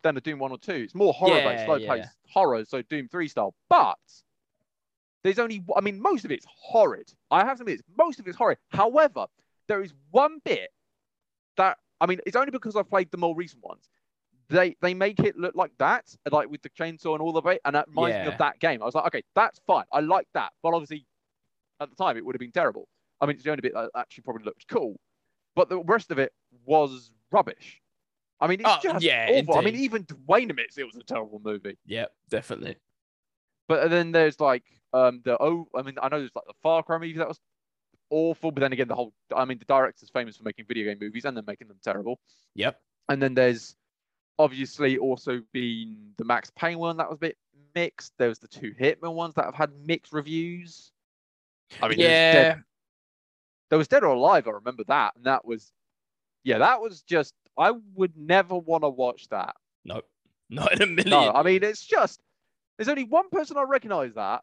than a Doom One or Two. It's more horror based, Yeah, slow yeah. paced horror, so Doom Three style. But there's only, I mean, most of it's horrid. I have to admit, most of it's horrid. However, there is one bit that I mean, it's only because I've played the more recent ones. They they make it look like that, like with the chainsaw and all of it, and that reminds me of that game. I was like, okay, that's fine. I like that, but obviously, at the time, it would have been terrible. I mean, it's the only bit that actually probably looked cool, but the rest of it was rubbish. I mean, it's Oh, just yeah, awful. I mean, even Dwayne admits it was a terrible movie. yeah, definitely. But then there's like um the oh, I mean, I know there's like the Far Cry movie that was awful, but then again, the whole I mean, the director's famous for making video game movies and then making them terrible. Yep. And then there's obviously also been the Max Payne one that was a bit mixed. There was the two Hitman ones that have had mixed reviews. I mean, yeah, Dead, there was Dead or Alive. I remember that, and that was, yeah, that was just. I would never want to watch that. No, not in a million. No, I mean it's just. There's only one person I recognise that,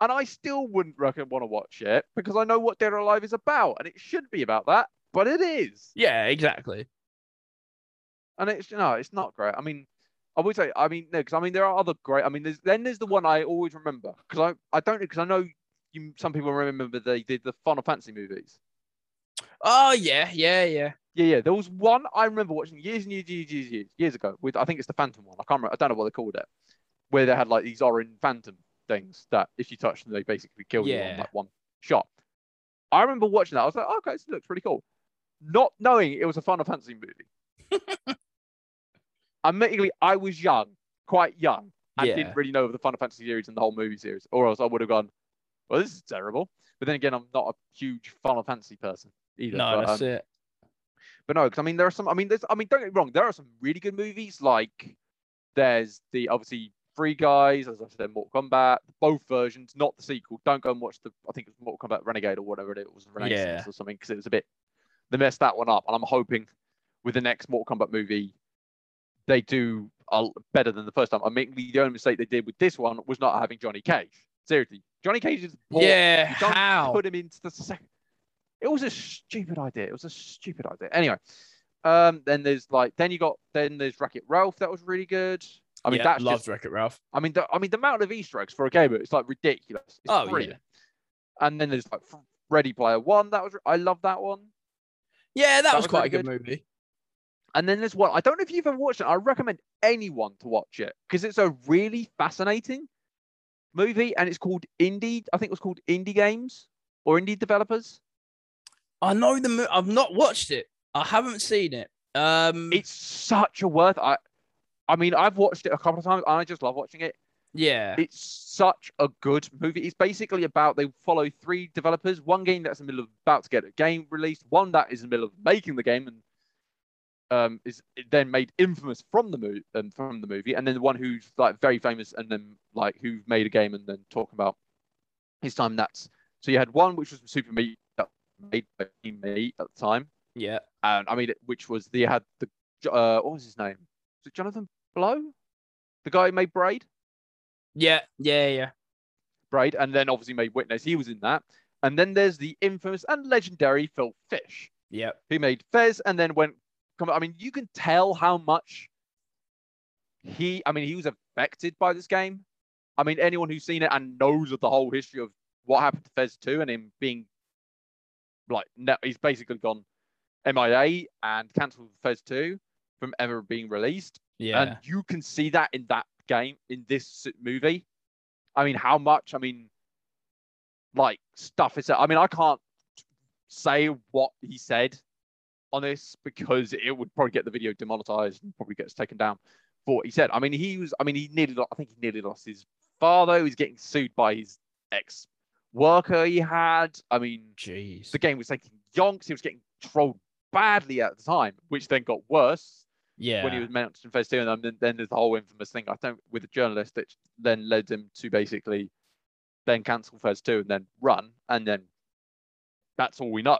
and I still wouldn't reckon want to watch it because I know what Dead or Alive is about, and it should be about that, but it is, yeah, exactly. and it's no, it's not great. I mean. I would say, I mean, no, because I mean, there are other great. I mean, there's then there's the one I always remember because I I don't because I know you some people remember they did the Final Fantasy movies. Oh yeah, yeah, yeah. Yeah, yeah. There was one I remember watching years and years, years, years, years, years ago. With I think it's the Phantom one. I can't remember. I don't know what they called it. Where they had like these orange phantom things that if you touch them, they basically kill you on like one shot. I remember watching that. I was like, oh, okay, this looks pretty cool. Not knowing it was a Final Fantasy movie. Admittedly, I was young, quite young, and Yeah. didn't really know of the Final Fantasy series and the whole movie series, or else I would have gone, well, this is terrible. But then again, I'm not a huge Final Fantasy person either. No, but, that's um, it. but no, because I mean, there are some. I mean, there's. I mean, don't get me wrong. There are some really good movies. Like there's the obviously Free Guys, as I said, Mortal Kombat, both versions, not the sequel. Don't go and watch the. I think it was Mortal Kombat Renegade or whatever it was, Renaissance Yeah. or something, because it was a bit. They messed that one up, and I'm hoping with the next Mortal Kombat movie, they do a, better than the first time. I mean, the only mistake they did with this one was not having Johnny Cage. Seriously, Johnny Cage is boring. Yeah, You don't how? put him into the second. It was a stupid idea. It was a stupid idea. Anyway, um, then there's like then you got then there's Racket Ralph. That was really good. I mean yeah, that's. Wreck It Ralph. I mean the I mean the amount of Easter eggs for a game it's like ridiculous. It's Oh, yeah. And then there's like Ready Player One. That was I love that one. Yeah, that, That was, was quite really a good, movie. And then there's one I don't know if you've ever watched it. I recommend anyone to watch it because it's a really fascinating movie and it's called Indie. I think it was called Indie Games or Indie Developers. I know the. Mo- I've not watched it. I haven't seen it. Um, it's such a worth. I, I mean, I've watched it a couple of times. And I just love watching it. yeah, It's such a good movie. It's basically about they follow three developers. One game that's in the middle of about to get a game released. One that is in the middle of making the game and um is then made infamous from the movie um, from the movie, and then the one who's like very famous and then like who made a game and then talking about his time. That's so you had one which was Super Meat that made by Meat at the time yeah. and I mean, which was they had the uh, what was his name? Was it Jonathan Blow, the guy who made Braid, Yeah, yeah, yeah. Braid, and then obviously made Witness. He was in that. And then there's the infamous and legendary Phil Fish, Yeah. who made Fez, and then went. Come, I mean, you can tell how much he. I mean, he was affected by this game. I mean, anyone who's seen it and knows of the whole history of what happened to Fez 2 and him being like, no, he's basically gone MIA and cancelled Fez 2 from ever being released. Yeah. And you can see that in that game, in this movie. I mean, how much? I mean, like stuff is. I mean, I can't say what he said on this because it would probably get the video demonetized and probably gets taken down for what he said. I mean, he was. I mean, he nearly. lo- I think he nearly lost his father. He was getting sued by his ex worker he had. I mean, Jeez. the game was taking yonks. He was getting trolled badly at the time, which then got worse yeah. when he was mentioned Fez Two, and then, then there's the whole infamous thing. I don't with the journalist that then led him to basically then cancel Fez Two and then run, and then that's all we know.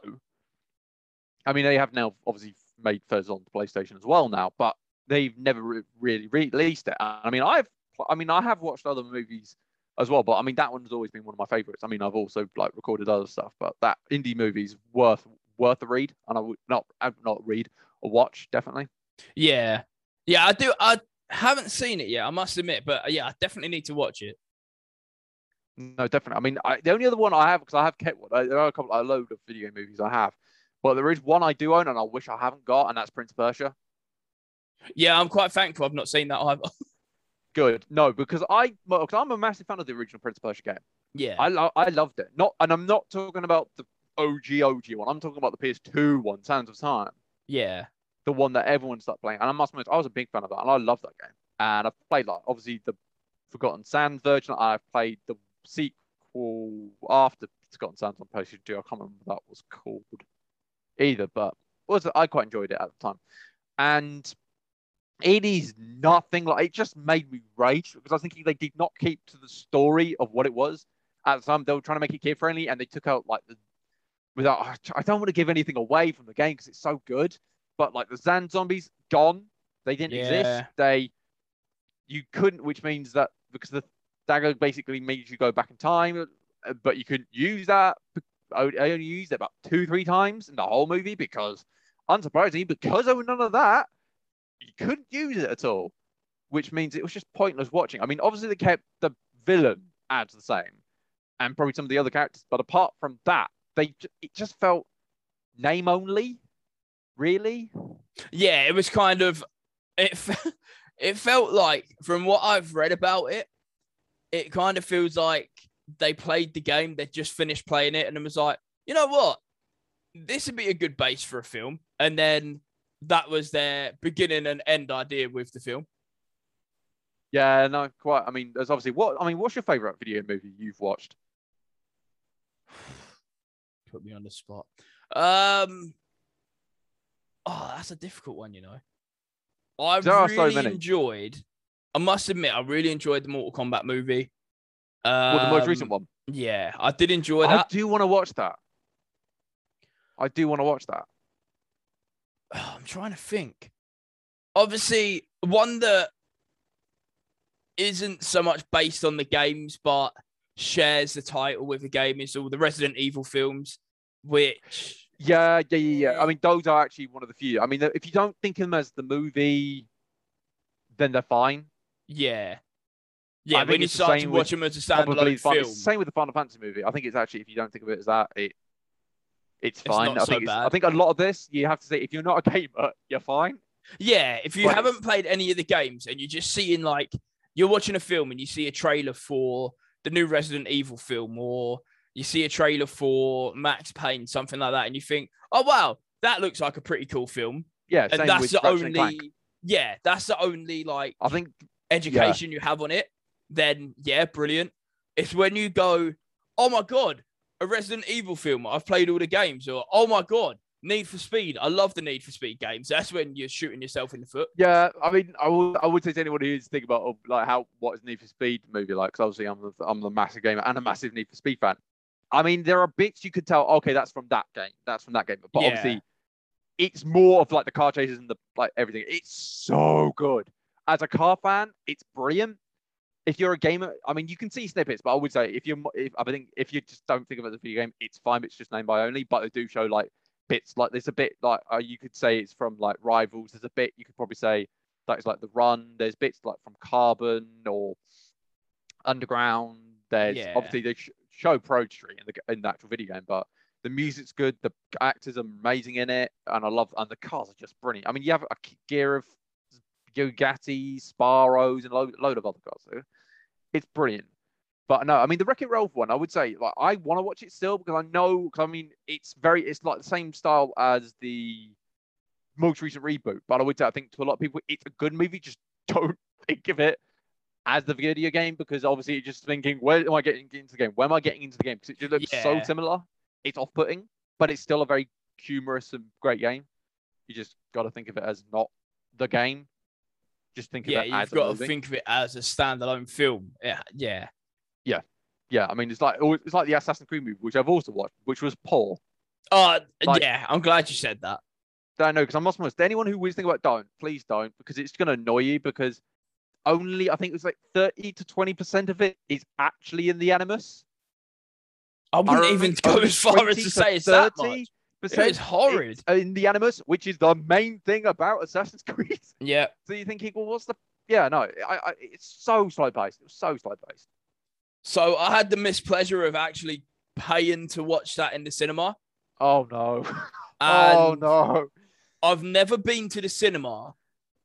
I mean, they have now obviously made Fez on the PlayStation as well now, but they've never re- really released it. I mean, I've, I mean, I have watched other movies as well, but I mean, that one's always been one of my favorites. I mean, I've also like recorded other stuff, but that indie movie's worth worth a read, and I would not, I'd not read or watch definitely. Yeah. Yeah, I do. I haven't seen it yet, I must admit, but uh, yeah, I definitely need to watch it. No, definitely. I mean, I, the only other one I have because I have kept one. uh, There are a couple, a load of video movies I have, but there is one I do own and I wish I haven't got, and that's Prince Persia. Yeah, I'm quite thankful I've not seen that either. Good. No, because I, because I'm a massive fan of the original Prince Persia game. yeah. I lo- I loved it. Not, and I'm not talking about the OG OG one. I'm talking about the PS2 one, Sands of Time, yeah. the one that everyone started playing. And I must admit, I was a big fan of that, and I loved that game. And I've played like obviously the Forgotten Sands version. I've played the sequel after Forgotten Sands on PlayStation 2. I can't remember what that was called either, but was I quite enjoyed it at the time. And it is nothing like it just made me rage because I was thinking they did not keep to the story of what it was at the time. They were trying to make it kid friendly and they took out like the without I don't want to give anything away from the game because it's so good. But like the Zan zombies gone, they didn't Yeah. exist. They you couldn't, which means that because the dagger basically made you go back in time, uh, but you couldn't use that. I only used it about two, three times in the whole movie because, unsurprisingly, because was none of that, you couldn't use it at all, which means it was just pointless watching. I mean, obviously they kept the villain as the same, and probably some of the other characters, but apart from that, they it just felt name only, really. Yeah, it was kind of it. It felt like, from what I've read about it, it kind of feels like they played the game, they just finished playing it, and it was like, you know what, this would be a good base for a film, and then that was their beginning and end idea with the film. Yeah, no, quite. I mean, there's obviously what I mean. What's your favorite video movie you've watched? Put me on the spot. Um, oh, that's a difficult one, you know. I There so really many. enjoyed. I must admit, I really enjoyed the Mortal Kombat movie. Um, Well, the most recent one. Yeah, I did enjoy that. I do want to watch that. I do want to watch that. I'm trying to think. Obviously, one that isn't so much based on the games, but shares the title with the game is all the Resident Evil films, which Yeah, yeah, yeah, yeah. I mean, those are actually one of the few. I mean, if you don't think of them as the movie, then they're fine. yeah, yeah. think When you it's start to watch them as a Probably standalone fine. film, It's the same with the Final Fantasy movie. I think it's actually if you don't think of it as that, it it's It's fine. not I so think it's, I think a lot of this you have to say if you're not a gamer, you're fine. Yeah, if you But haven't played any of the games and you're just seeing like you're watching a film and you see a trailer for the new Resident Evil film or you see a trailer for Max Payne, something like that, and you think, oh wow, that looks like a pretty cool film. Yeah, And that's with the Ratchet only yeah, that's the only like I think education you have on it, then yeah, brilliant. It's when you go, oh my god, a Resident Evil film. I've played all the games, or oh my god, Need for Speed. I love the Need for Speed games. That's when you're shooting yourself in the foot. Yeah, I mean, I would I would say to anyone who's thinking about oh, like how what is Need for Speed movie like? Because obviously I'm the, I'm the massive gamer and a massive Need for Speed fan. I mean, there are bits you could tell. Okay, that's from that game. That's from that game. But Yeah. obviously, it's more of like the car chases and the like everything. It's so good. As a car fan, it's brilliant. If you're a gamer, I mean, you can see snippets, but I would say if you're, if, I think if you just don't think of it as a video game, it's fine. It's just name by only, but they do show like bits. Like there's a bit like uh, you could say it's from like Rivals. There's a bit you could probably say that's like the Run. There's bits like from Carbon or Underground. There's Yeah. obviously they sh- show Pro Street in the in the actual video game, but the music's good. The actors are amazing in it, and I love and the cars are just brilliant. I mean, you have a gear of Bugatti, Sparrows, and a load, load of other cars. It's brilliant. But no, I mean the Wreck It Ralph one, I would say like I want to watch it still because I know. Cause I mean, it's very, it's like the same style as the most recent reboot. But I would say I think to a lot of people, it's a good movie. Just don't think of it as the video game because obviously you're just thinking, where am I getting into the game? Where am I getting into the game? Because it just looks so similar. It's off-putting, but it's still a very humorous and great game. You just got to think of it as not the game. Just think of Yeah, it you've as a got to think of it as a standalone film. Yeah, yeah. Yeah, yeah. I mean, it's like it's like the Assassin's Creed movie, which I've also watched, which was poor. Oh, uh, Like- yeah. I'm glad you said that. Don't know because I'm not honest. Anyone who was thinking about don't, please don't, because it's going to annoy you. Because only I think it was like 30 to 20 percent of it is actually in the Animus. I wouldn't even go as far as to say it's that much. Percent It's horrid. in the Animus, which is the main thing about Assassin's Creed. Yeah. So you're thinking, well, what's the? Yeah, no, I, I, it's so slow paced. It was so slow paced. So I had the mispleasure of actually paying to watch that in the cinema. Oh no! Oh no! I've never been to the cinema.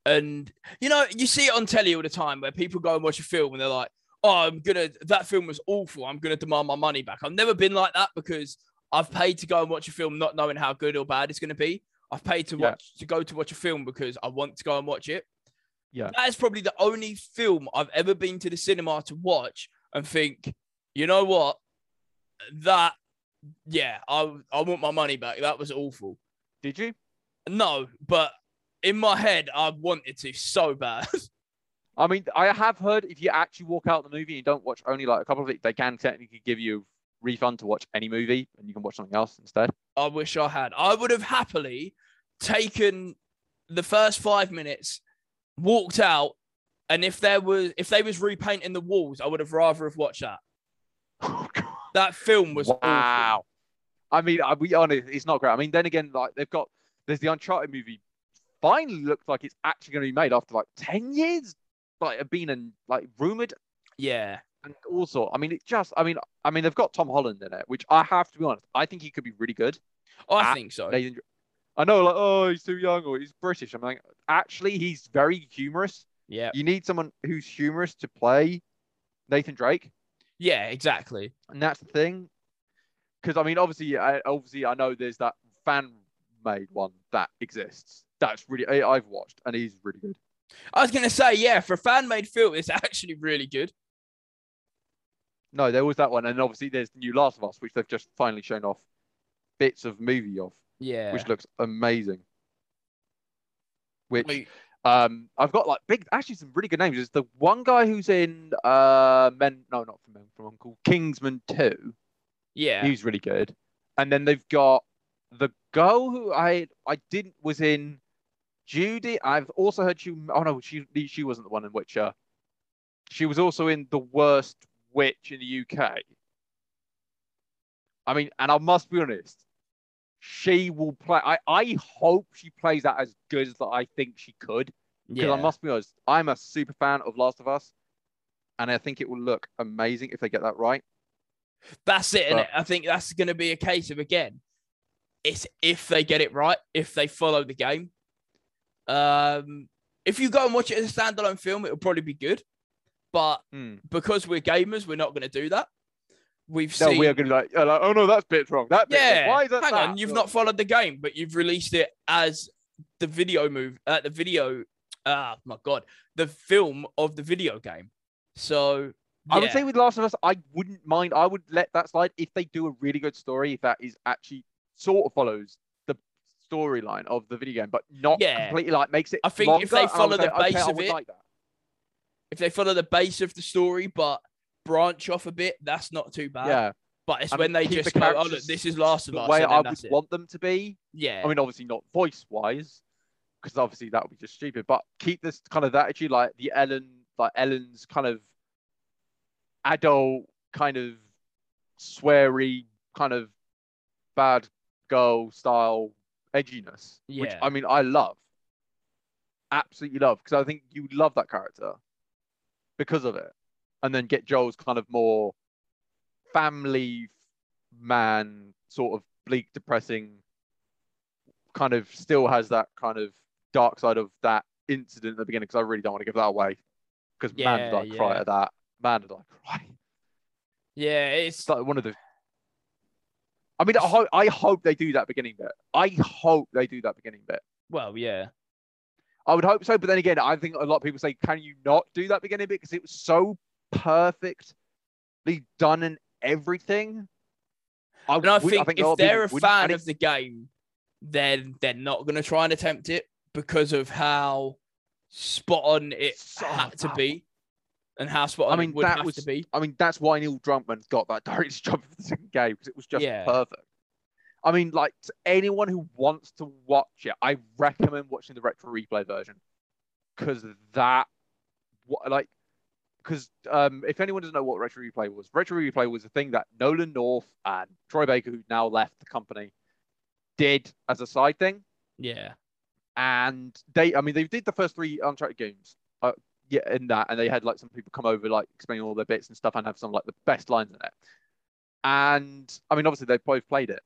And you know, you see it on telly all the time where people go and watch a film and they're like, Oh, I'm gonna that film was awful. I'm gonna demand my money back. I've never been like that because I've paid to go and watch a film not knowing how good or bad it's gonna be. I've paid to Yeah. watch to go to watch a film because I want to go and watch it. Yeah. That is probably the only film I've ever been to the cinema to watch and think, you know what? That yeah, I I want my money back. That was awful. Did you? No, but in my head, I wanted to so bad. I mean, I have heard if you actually walk out the movie and don't watch only like a couple of it, they can technically give you refund to watch any movie and you can watch something else instead. I wish I had. I would have happily taken the first five minutes, walked out, and if there was if they was repainting the walls, I would have rather have watched that. That film was awful. wow. I mean, I'll be honest, it's not great. I mean, then again, like they've got there's the Uncharted movie. Finally, looks like it's actually going to be made after like ten years, like being and like rumored Yeah, and also. I mean, it just. I mean, I mean, they've got Tom Holland in it, which I have to be honest. I think he could be really good. I Ah, think so. Nathan, I know, like, oh, he's too young or he's British. I'm like, actually, he's very humorous. Yeah, You need someone who's humorous to play Nathan Drake. yeah, exactly. and that's the thing. Because I mean, obviously, I, obviously, I know there's that fan made one that exists. That's really I, I've watched, and he's really good. I was gonna say, yeah, for a fan made film, it's actually really good. No, there was that one, and obviously there's the new Last of Us, which they've just finally shown off bits of movie of, Yeah. which looks amazing. Which Like, um, I've got like big, actually some really good names. There's the one guy who's in uh, Men, no, not from Men from Uncle Kingsman Two. yeah. He's really good. And then they've got the girl who I I didn't was in Judy. I've also heard she. Oh no, she she wasn't the one in Witcher. She was also in the worst witch in the UK. I mean, and I must be honest, she will play. I I hope she plays that as good as I think she could. Because yeah. I must be honest, I'm a super fan of Last of Us, and I think it will look amazing if they get that right. That's it, and But- I think that's going to be a case of again, it's if they get it right, if they follow the game. Um, if you go and watch it as a standalone film, it'll probably be good, but Hmm. because we're gamers, we're not going to do that. We've No, seen, we are going to like, uh, like, oh no, that bit wrong. That wrong. yeah. Why is that? hang that? on, you've not followed the game, but you've released it as the video move, uh, the video. Ah, my god, the film of the video game. So I would say with Last of Us, I wouldn't mind. I would let that slide if they do a really good story. If that is actually sort of follows the storyline of the video game, but not Yeah. completely like makes it. I think if they follow say, the okay, base I of it, like. If they follow the base of the story but branch off a bit, that's not too bad. yeah, But it's and when they keep the just go, oh look, this is Last of the Us, way I would it. want them to be. Yeah, I mean, obviously not voice wise, because obviously that would be just stupid. But keep this kind of attitude, like the Ellen, like Ellen's kind of adult, kind of sweary, kind of bad girl style edginess, which Yeah. I mean I love, absolutely love, because I think you love that character because of it, and then get Joel's kind of more family man, sort of bleak, depressing kind of still has that kind of dark side of that incident at the beginning because I really don't want to give that away. Because man, did I Yeah, cry at that. Man, did I cry. yeah, it's It's like one of the. I mean, I hope, I hope they do that beginning bit. I hope they do that beginning bit. well, yeah, I would hope so, but then again, I think a lot of people say, "Can you not do that beginning bit?" Because it was so perfectly done and everything. I, and I would- think, a lot if they're a fan of the game, then they're not going to try and attempt it because of how spot on it So had to be, and how spot on I mean, it would that have was- to be. I mean, that's why Neil Druckmann got that director's job for the second game because it was just Yeah. perfect. I mean, like to anyone who wants to watch it, I recommend watching the retro replay version. Because that, what like, because um, if anyone doesn't know what retro replay was, retro replay was a thing that Nolan North and Troy Baker, who now left the company, did as a side thing. Yeah, and they i mean they did the first three uncharted games uh, yeah in that and they had like some people come over like explaining all their bits and stuff and have some like the best lines in it. And i mean obviously they both played it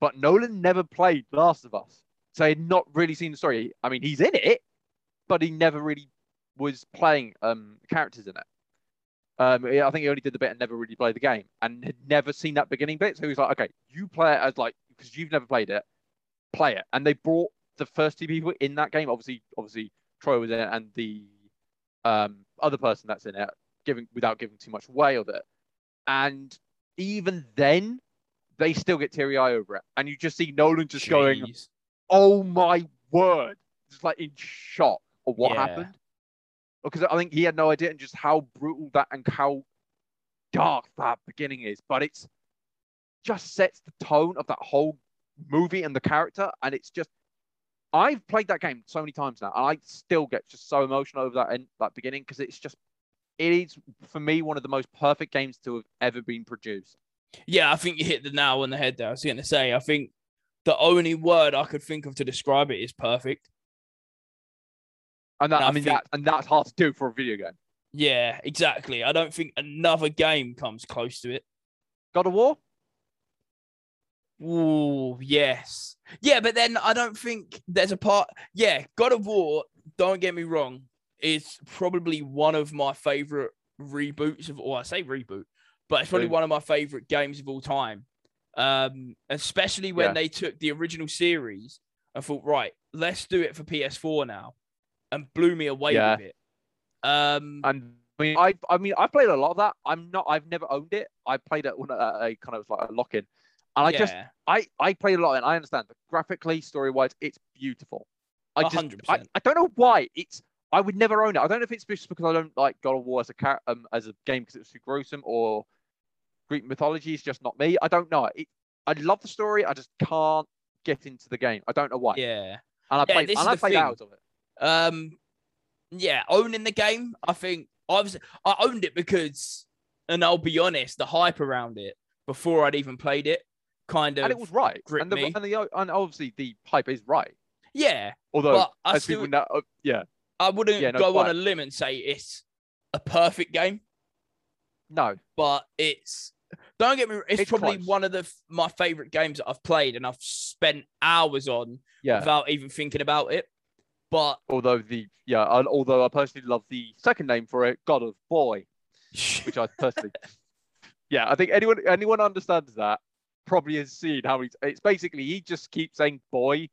but nolan never played last of us so he had not really seen the story i mean he's in it but he never really was playing um characters in it um, I think he only did the bit and never really played the game, and had never seen that beginning bit. So he was like, "Okay, you play it as like because you've never played it, play it." And they brought the first two people in that game. Obviously, obviously Troy was in it, and the um, other person that's in it, giving without giving too much away of it. And even then, they still get teary eye over it, and you just see Nolan just going, "Oh my word!" Just like in shock of what Yeah. happened. Because I think he had no idea and just how brutal that and how dark that beginning is. But it's just sets the tone of that whole movie and the character, and it's just. I've played that game so many times now, and I still get just so emotional over that end, that beginning because it's just, it is for me one of the most perfect games to have ever been produced. Yeah, I think you hit the nail on the head there. I was going to say, I think the only word I could think of to describe it is perfect. And that, And I I mean, think- that and that's hard to do for a video game. Yeah, exactly. I don't think another game comes close to it. God of War, Ooh, yes. Yeah, but then I don't think there's a part. Yeah, God of War, don't get me wrong, is probably one of my favorite reboots of, or I say reboot, but it's probably one of my favorite games of all time. Um, especially when Yeah. they took the original series and thought, right, let's do it for PS4 now, and blew me away Yeah. with it. Um, and I mean, I I mean, I've played a lot of that. I'm not. I've never owned it. I played it on a, a kind of like a lock in, and I just I I played a lot, and I understand that graphically, story wise, it's beautiful. I just hundred I, percent. I don't know why it's. I would never own it. I don't know if it's just because I don't like God of War as a car, um, as a game because it's too gruesome, or Greek mythology is just not me. I don't know. It, I love the story. I just can't get into the game. I don't know why. yeah. and I Yeah, played this and I played thing. hours of it. Um, yeah, owning the game, I think I was I owned it because, and I'll be honest, the hype around it before I'd even played it, kind of, And it was right. And the and the and obviously the hype is right. yeah. Although as still, people know, uh, yeah, I wouldn't Yeah, no, go on a limb and say it's a perfect game, no, but it's. Don't get me. It's, It's probably close. one of the f- my favorite games that I've played, and I've spent hours on yeah. without even thinking about it. But although the yeah, I- although I personally love the second name for it, God of Boy, which I personally, yeah, I think anyone anyone understands that probably has seen how he's. It's basically he just keeps saying boy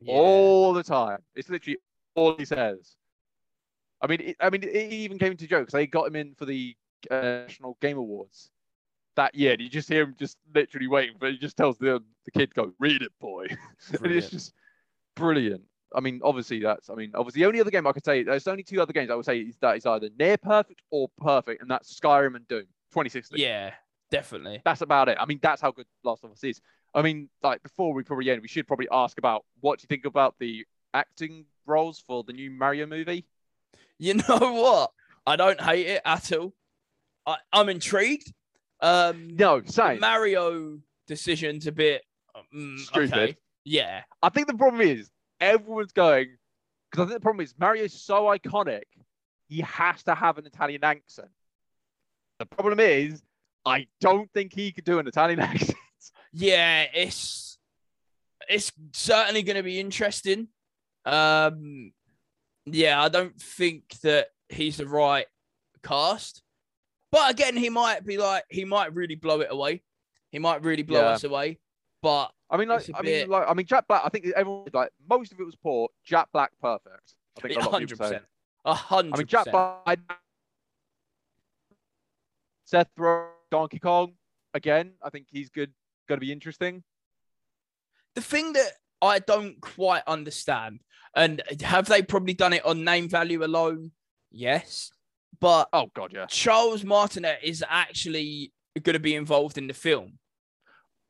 Yeah. all the time. It's literally all he says. I mean, it, I mean, it even came to jokes. They got him in for the uh, National Game Awards that year. And you just hear him just literally waiting, but he just tells the the kid, "Go read it, boy." and it's just brilliant. I mean, obviously that's. I mean, obviously the only other game I could say there's only two other games I would say is that is either near perfect or perfect, and that's Skyrim and Doom 2016. yeah, definitely. That's about it. I mean, that's how good Last of Us is. I mean, like before we probably end, we should probably ask about what do you think about the acting roles for the new Mario movie? You know what? I don't hate it at all. I, I'm intrigued. Um, No, same. Mario decision's a bit mm, Stupid. Okay. Yeah, I think the problem is everyone's going because I think the problem is Mario's so iconic, he has to have an Italian accent. The problem is, I don't think he could do an Italian accent. yeah. It's it's certainly going to be interesting. Um, yeah, I don't think that he's the right cast, but again, he might be like he might really blow it away. He might really blow Yeah. us away. But I mean, like, I bit- mean, like, I mean, Jack Black. I think everyone like most of it was poor. Jack Black, perfect. I think a hundred percent. a hundred. I mean, Jack Black, Seth Rogen, Donkey Kong, again. I think he's good. Going to be interesting. the thing that I don't quite understand, and have they probably done it on name value alone? Yes, but Oh God, yeah. Charles Martinet is actually going to be involved in the film.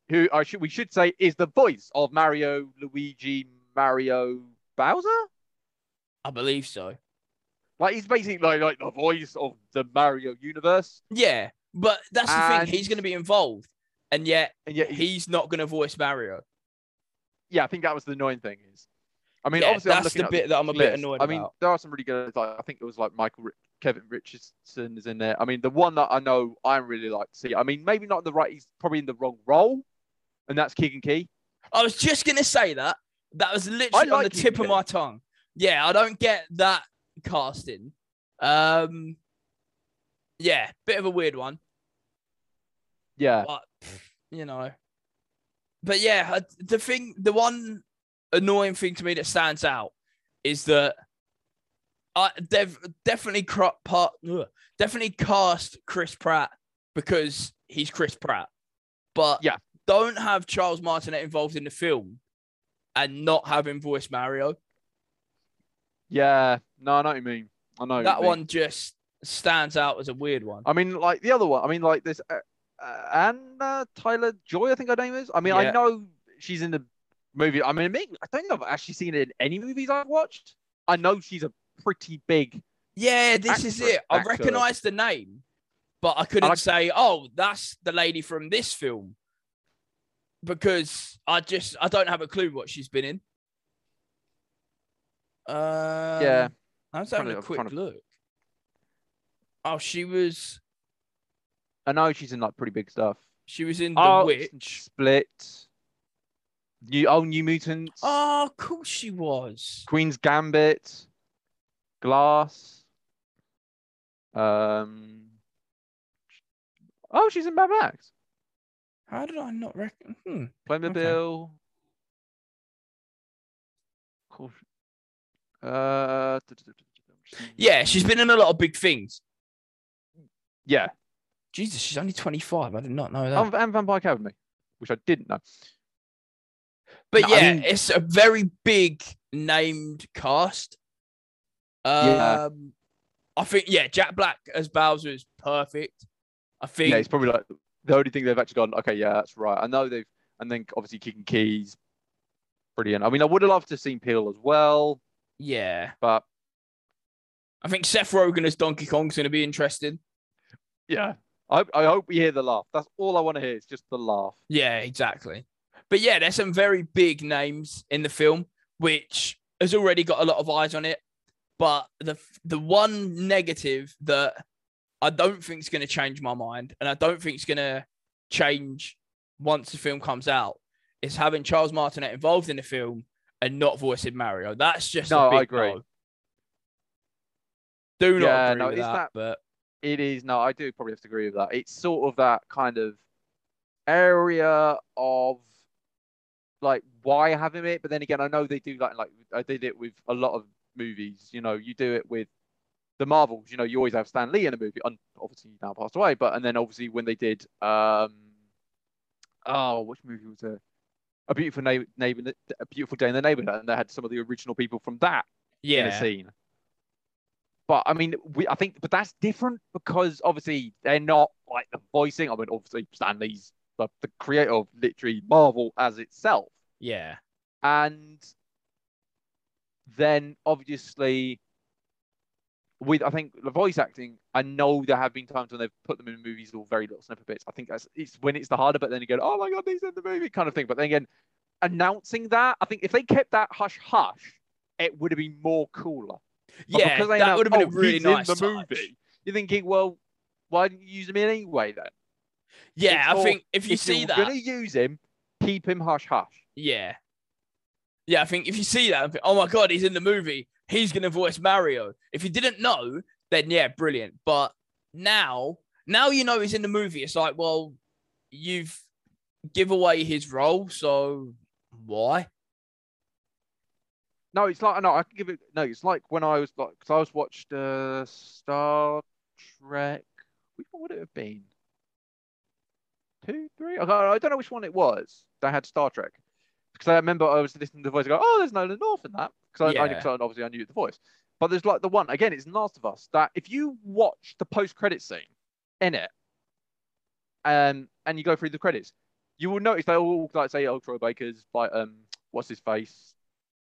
Who I should we should say is the voice of Mario, Luigi, Mario, Bowser. I believe so. Like he's basically like, like the voice of the Mario universe, Yeah, but that's the And- thing. He's going to be involved, and yet and yet he, he's not going to voice Mario. yeah, I think that was the annoying thing is. I mean, Yeah, obviously, I'm that's the bit that I'm a bit list. annoyed I mean, about. there are some really good. Like, I think it was like Michael, Kevin Richardson is in there. I mean, the one that I know I really like to see. I mean, maybe not in the right. He's probably in the wrong role, and that's Keegan Key. I was just to say that. That was literally on like the tip Keegan of my tongue. Yeah, I don't get that casting. Um, yeah, bit of a weird one. Yeah, but you know. But yeah, the thing, the one annoying thing to me that stands out is that I they've definitely cro- part, definitely cast Chris Pratt because he's Chris Pratt, but Yeah. don't have Charles Martinet involved in the film and not have him voice Mario. yeah. No, I know what you mean. I know that mean. one just stands out as a weird one. I mean, like the other one. I mean, like this. Uh, uh, Anna Tyler Joy, I think her name is. I mean, Yeah. I know she's in the movie. I mean, I don't if I've actually seen it in any movies I've watched. I know she's a pretty big. Yeah, this is it. I recognise the name, but I couldn't like- say, "Oh, that's the lady from this film," because I just I don't have a clue what she's been in. Uh, yeah, I was having to- a quick to- look. Oh, she was I know she's in like pretty big stuff. she was in The oh, Witch. Split. New oh, New Mutants. Oh, of course she was. Queen's Gambit. Glass. Um. Oh, she's in Mad Max. How did I not reckon? Hmm. Playmobil. Cool. Uh. Yeah, she's been in a lot of big things. Yeah. Jesus, she's only 25. I did not know that. And, and Vampire Academy, which I didn't know. But No, I yeah, mean- it's a very big named cast. Um, Yeah. I think yeah, Jack Black as Bowser is perfect. I think Yeah, it's probably like the only thing they've actually gone. Okay, yeah, that's right. I know they've, and then obviously Keegan Key's, brilliant. I mean, I would have loved to have seen Peele as well, yeah, but I think Seth Rogen as Donkey Kong's going to be interesting. yeah, I, I hope we hear the laugh. That's all I want to hear. Is just the laugh. Yeah, exactly. But yeah, there's some very big names in the film, which has already got a lot of eyes on it. But the the one negative that I don't think is going to change my mind, and I don't think it's going to change once the film comes out, is having Charles Martinet involved in the film and not voicing Mario. That's just No, a big I agree. no. Do not Yeah, agree no, with that, that- but It is no, I do probably have to agree with that. It's sort of that kind of area of like why have him it, but then again, I know they do like like I did it with a lot of movies. You know, you do it with the Marvels. You know, you always have Stan Lee in a movie. And obviously, he now passed away, but and then obviously when they did um oh, which movie was it? A beautiful neighbor, neighbor, a beautiful day in the neighborhood, and they had some of the original people from that in a scene. But I mean, we I think, but that's different because obviously they're not like the voicing. I mean, obviously Stan Lee's the, the creator of literally Marvel as itself, yeah, and then obviously with I think the voice acting, I know there have been times when they've put them in movies or very little snippet bits. I think that's it's when it's the harder, but then you go, oh my god, he's in the movie kind of thing. But then again, announcing that, I think if they kept that hush hush, it would have been more cooler. But yeah. because they That would have been a "Oh, really nice in the touch. movie. You're thinking, well, why didn't you use him in anyway then? Yeah, It's I more, think if you if see you're that, gonna use him, keep him hush hush. Yeah. Yeah, I think if you see that, think, oh my god, he's in the movie. He's gonna voice Mario. If you didn't know, then yeah, brilliant. But now, now you know he's in the movie. It's like, well, you've give away his role, so why? No, it's like no, I can give it. No, it's like when I was like, because I was watched uh, Star Trek. Which one would it have been? Two, three? I don't, I don't know which one it was. They had Star Trek because I remember I was listening to the voice. Go, oh, there's Nolan North in that because I, I, I- obviously I knew the voice. But there's like the one again. It's Last of Us that if you watch the post-credit scene in it, um, and you go through the credits, you will notice they all like say, "Oh, Troy Baker's like um, what's his face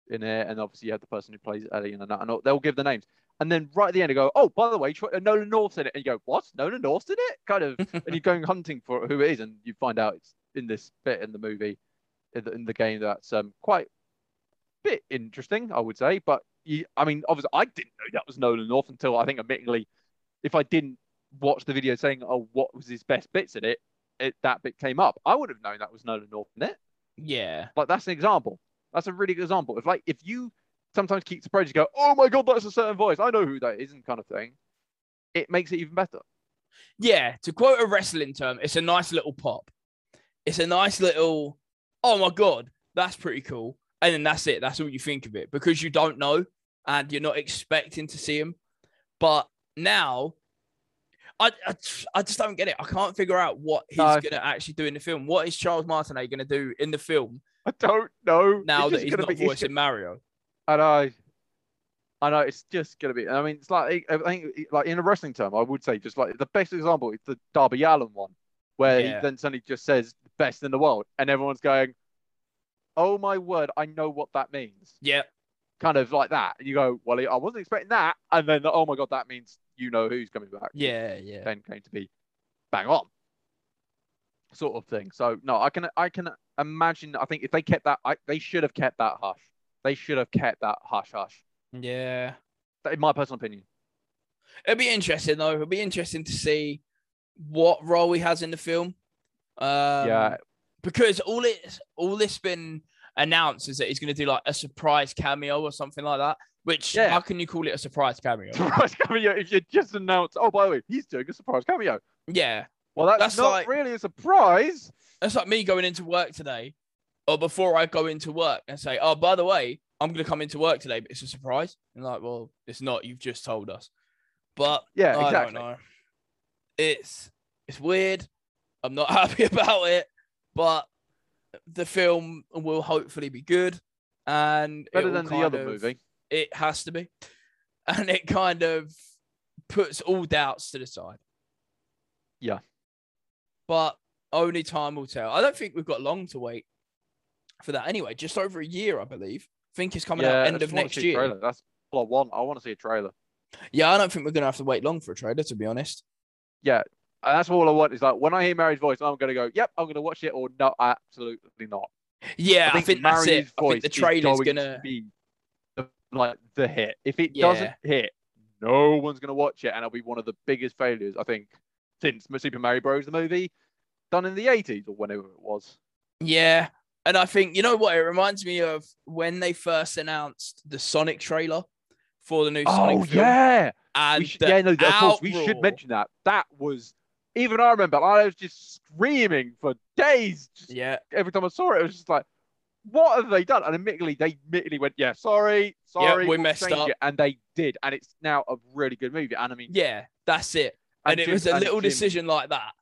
in it," and obviously you have the person who plays Ellie and that, and they'll give the names. And then right at the end, they go, "Oh, by the way, uh, Nolan North's in it," and you go, "What? Nolan North's in it?" Kind of, and you're going hunting for who it is, and you find out it's in this bit in the movie, in the, in the game that's um quite bit interesting, I would say. But you, I mean, obviously, I didn't know that was Nolan North until I think, admittingly, if I didn't watch the video saying, "Oh, what was his best bits in it," it that bit came up. I would have known that was Nolan North in it. Yeah. Like that's an example. That's a really good example. If like if you sometimes keep surprised, you go, "Oh my god, that's a certain voice. I know who that is," and kind of thing. It makes it even better. Yeah. To quote a wrestling term, it's a nice little pop. It's a nice little, oh my god, that's pretty cool. And then that's it. That's all you think of it because you don't know and you're not expecting to see him. But now, I, I, I just don't get it. I can't figure out what he's No. going to actually do in the film. What is Charles Martinet going to do in the film I don't know. now It's that he's not be- voicing Mario? I know. I know it's just gonna be. I mean, it's like I think like in a wrestling term, I would say just like the best example is the Darby Allin one. where Yeah. he then suddenly just says best in the world, and everyone's going, "Oh my word, I know what that means." Yeah. Kind of like that, and you go, "Well, I wasn't expecting that," and then oh my god, that means you know who's coming back. Yeah. Yeah. then going to be bang on sort of thing so no i can i can imagine i think if they kept that I, they should have kept that hush they should have kept that hush hush Yeah. in my personal opinion It'd be interesting though. It'd be interesting to see what role he has in the film. Um, yeah Because all it all this been announced is that he's going to do like a surprise cameo or something like that. Which Yeah. how can you call it a surprise cameo? surprise cameo if you just announced oh by the way he's doing a surprise cameo yeah, well that's, That's not like- really a surprise that's like me going into work today, or before I go into work and say, "Oh, by the way, I'm going to come into work today, but it's a surprise." And like, well, it's not. You've just told us. But yeah I exactly don't know. It's it's weird. I'm not happy about it, but the film will hopefully be good, and better than the other of- movie It has to be, and it kind of puts all doubts to the side. Yeah. but only time will tell. I don't think we've got long to wait for that. Anyway, just over a year, I believe. I think it's coming yeah out end of next year. trailer. that's all i want i want to see a trailer Yeah, I don't think we're gonna have to wait long for a trailer, to be honest. Yeah, that's all I want. Is like when I hear Mary's voice, I'm gonna go, "Yep, I'm gonna watch it," or "No, absolutely not." Yeah, I think, that's it. I think the trailer's going gonna. to be the, like the hit. If it Yeah. doesn't hit, no one's gonna watch it, and it'll be one of the biggest failures I think since Super Mario Bros. the movie done in the 80s or whenever it was. Yeah, and I think you know what it reminds me of when they first announced the Sonic trailer for the new oh, Sonic Oh film. yeah, and we should, yeah, no, of course we should mention that. That was even I remember. I was just screaming for days. Just Yeah, every time I saw it, it was just like, what have they done? And admittedly, they admittedly went, yeah, sorry, sorry, we we'll messed up. it. and they did, and it's now a really good movie. And I mean, yeah, that's it. And, it Jim- was a little Jim- decision like that.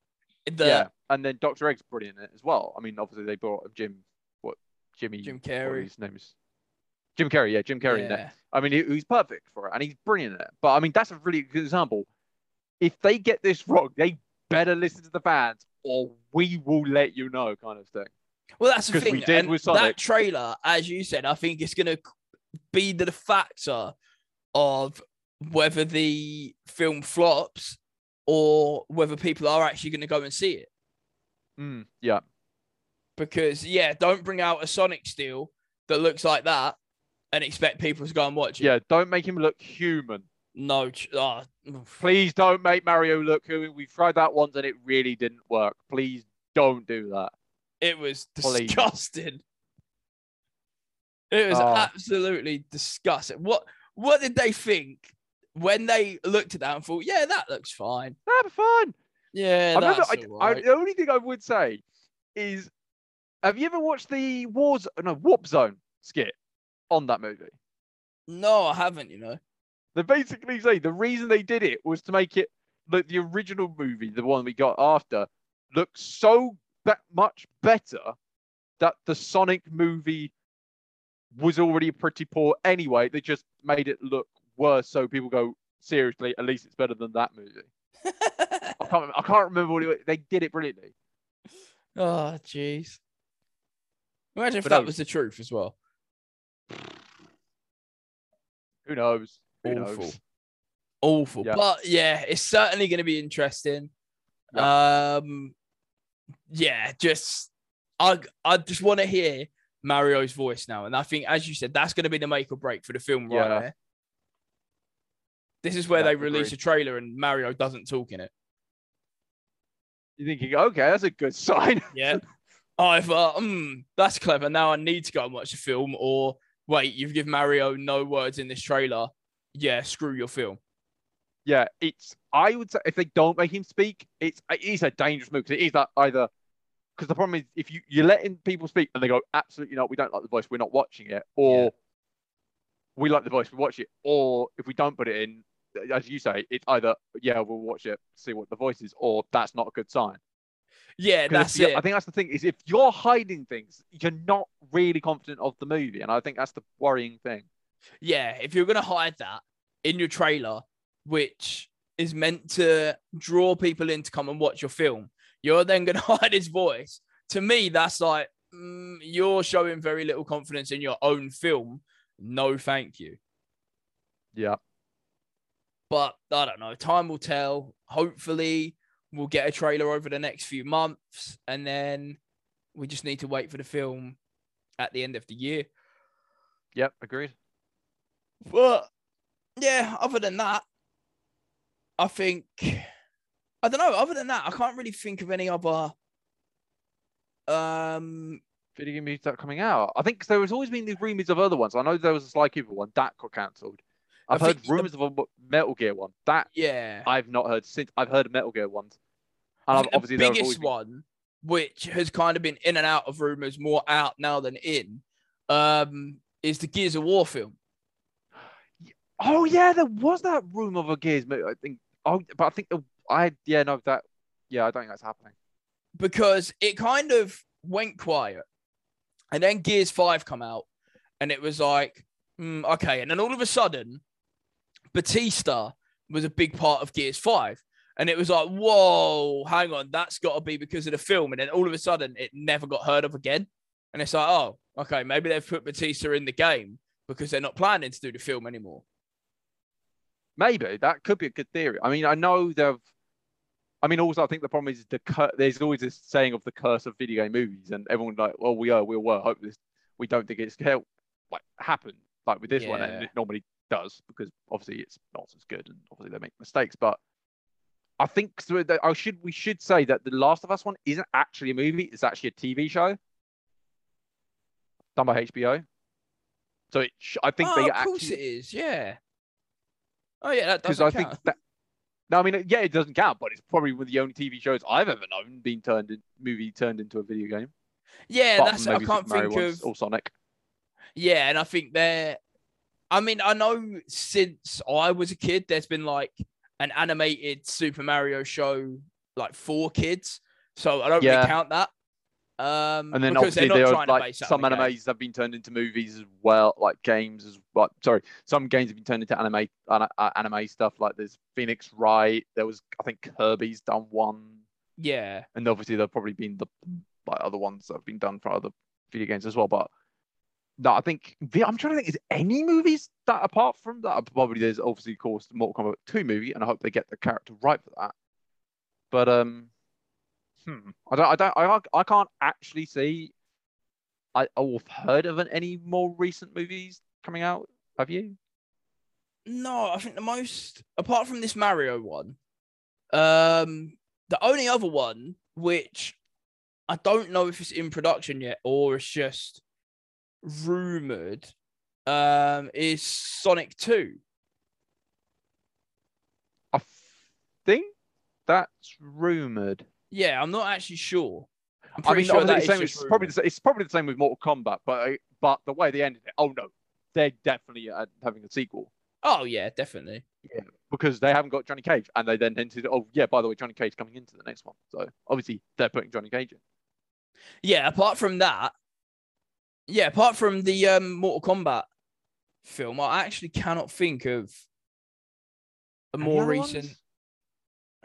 The yeah, and then Doctor Egg's brilliant in it as well. I mean, obviously they brought Jim, Jimmy, Jim Carrey. his name is Jim Carrey. Yeah, Jim Carrey in it. yeah. I mean, he, he's perfect for it, and he's brilliant at it. But I mean, that's a really good example. If they get this wrong, they better listen to the fans, or we will let you know, kind of thing. Well, that's the thing. did and with that trailer, as you said, I think it's going to be the factor of whether the film flops or whether people are actually going to go and see it. Mm, yeah, Because yeah, don't bring out a Sonic Steel that looks like that and expect people to go and watch it. yeah. Don't make him look human. No. ch- ah, oof. Please don't make Mario look human. We've tried that once, and it really didn't work. Please don't do that. It was Please. disgusting. It was Oh. absolutely disgusting. What what did they think when they looked at that and thought, yeah, that looks fine. That'd be fun. Yeah, I remember. that's I, all I, the only thing I would say is, have you ever watched the Wars? No, Warp Zone skit on that movie? No, I haven't, you know. They basically say the reason they did it was to make it look the original movie, the one we got after, look so that much better that the Sonic movie was already pretty poor anyway. They just made it look worse, so people go seriously. At least it's better than that movie. I can't. I can't remember what it, they did it brilliantly. oh, jeez. Imagine if But that no. was the truth as well. Who knows? Who Awful. knows? Awful. Yeah. But yeah, it's certainly going to be interesting. Um, yeah, just I I just want to hear Mario's voice now, and I think, as you said, that's going to be the make or break for the film right Yeah. there. This is where Yeah, they release a trailer and Mario doesn't talk in it. You're thinking, okay, that's a good sign. Yeah. Either, mm, that's clever. Now I need to go and watch the film, or wait, you've given Mario no words in this trailer. Yeah, screw your film. Yeah, it's. I would say if they don't make him speak, it's it is a dangerous move because it is that either. Because the problem is if you you're letting people speak and they go absolutely not, we don't like the voice, we're not watching it, or Yeah. we like the voice, we watch it, or if we don't put it in, as you say, it's either yeah we'll watch it, see what the voice is, or that's not a good sign. Yeah, if that's it. I think that's the thing is if you're hiding things, you're not really confident of the movie, and I think that's the worrying thing. yeah, if you're gonna hide that in your trailer, which is meant to draw people in to come and watch your film, you're then going to hide his voice. To me, that's like mm, you're showing very little confidence in your own film. No, thank you. Yeah. But I don't know. Time will tell. Hopefully, we'll get a trailer over the next few months, and then we just need to wait for the film at the end of the year. Yep. Agreed. But yeah, other than that, I think I don't know. Other than that, I can't really think of any other. Um, Video game movies that coming out. I think there has always been these rumors of other ones. I know there was a Sly Cooper one that got cancelled. I've heard think the- rumors of a Metal Gear one that yeah, I've not heard since. I've heard of Metal Gear ones, and I I've, think obviously the biggest been- one, which has kind of been in and out of rumors, more out now than in, um, is the Gears of War film. Oh yeah, there was that rumor of a Gears movie. I think. Oh, but I think the, I yeah no that yeah I don't think that's happening. because it kind of went quiet. And then Gears 5 come out and it was like, hmm, okay. And then all of a sudden, Batista was a big part of Gears 5. And it was like, whoa, hang on, that's got to be because of the film. And then all of a sudden, it never got heard of again. And it's like, oh, okay, maybe they've put Batista in the game because they're not planning to do the film anymore. Maybe that could be a good theory. I mean, I know they've. I mean, also I think the problem is the cur- there's always this saying of the curse of video game movies, and everyone like, well, we are, we were. Hope this. We don't think it's going like happen like with this one, and it normally does because obviously it's not as good, and obviously they make mistakes. But I think so that I should we should say that the Last of Us one isn't actually a movie; it's actually a TV show done by HBO. So it, sh- I think oh, they of course it is. Yeah. Oh, yeah, that because doesn't I count. think that. No, I mean, yeah, it doesn't count, but it's probably one of the only TV shows I've ever known being turned in movie turned into a video game. yeah, apart that's I can't Super think of. or Sonic. Yeah, and I think they're. I mean, I know since I was a kid, there's been like an animated Super Mario show, like for kids. So I don't Yeah. really count that. Um, And then because obviously they're there not are trying to like some the game. animes have been turned into movies as well, like games as well. Sorry, some games have been turned into anime uh, anime stuff. Like there's Phoenix Wright. There was I think Kirby's done one, Yeah, and obviously there've probably been the like other ones that have been done for other video games as well. But no, I think I'm trying to think. Is any movies that apart from that? Probably there's obviously of course the Mortal Kombat 2 movie, and I hope they get the character right for that. But um, hmm, I don't, I don't, I, can't- I can't actually see. I I've heard of any more recent movies coming out. Have you? no, I think the most apart from this Mario one, um, the only other one which I don't know if it's in production yet or it's just rumored, um, is Sonic Two. I think that's rumored. Yeah, I'm not actually sure. I'm I pretty mean, sure that it's, same, it's probably the, it's probably the same with Mortal Kombat, but I- but the way they ended it, oh no, they're definitely uh, having a sequel Oh yeah, definitely. Yeah, because they haven't got Johnny Cage, and they then hinted, oh yeah, by the way, Johnny Cage coming into the next one. So obviously they're putting Johnny Cage in. Yeah, apart from that, yeah, apart from the um, Mortal Kombat film, I actually cannot think of a Any more recent. ones?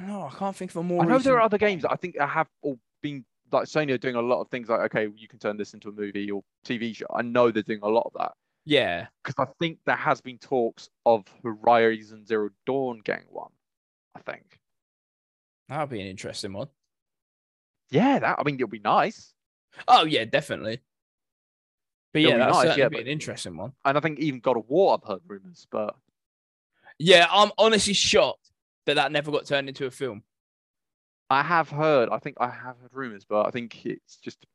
No, I can't think of a more. I know recent... there are other games that I think I have all been like Sony are doing a lot of things like okay, you can turn this into a movie or TV show. I know they're doing a lot of that Yeah, because I think there has been talks of Horizon Zero Dawn getting one. I think. that would be an interesting one. Yeah, that I mean it'll be nice. Oh yeah, definitely. But It'll yeah, that's nice, yeah, be but- an interesting one. And I think even God of War I've heard rumors, but Yeah, I'm honestly shocked that that never got turned into a film. I have heard. I think I have heard rumors, but I think it's just.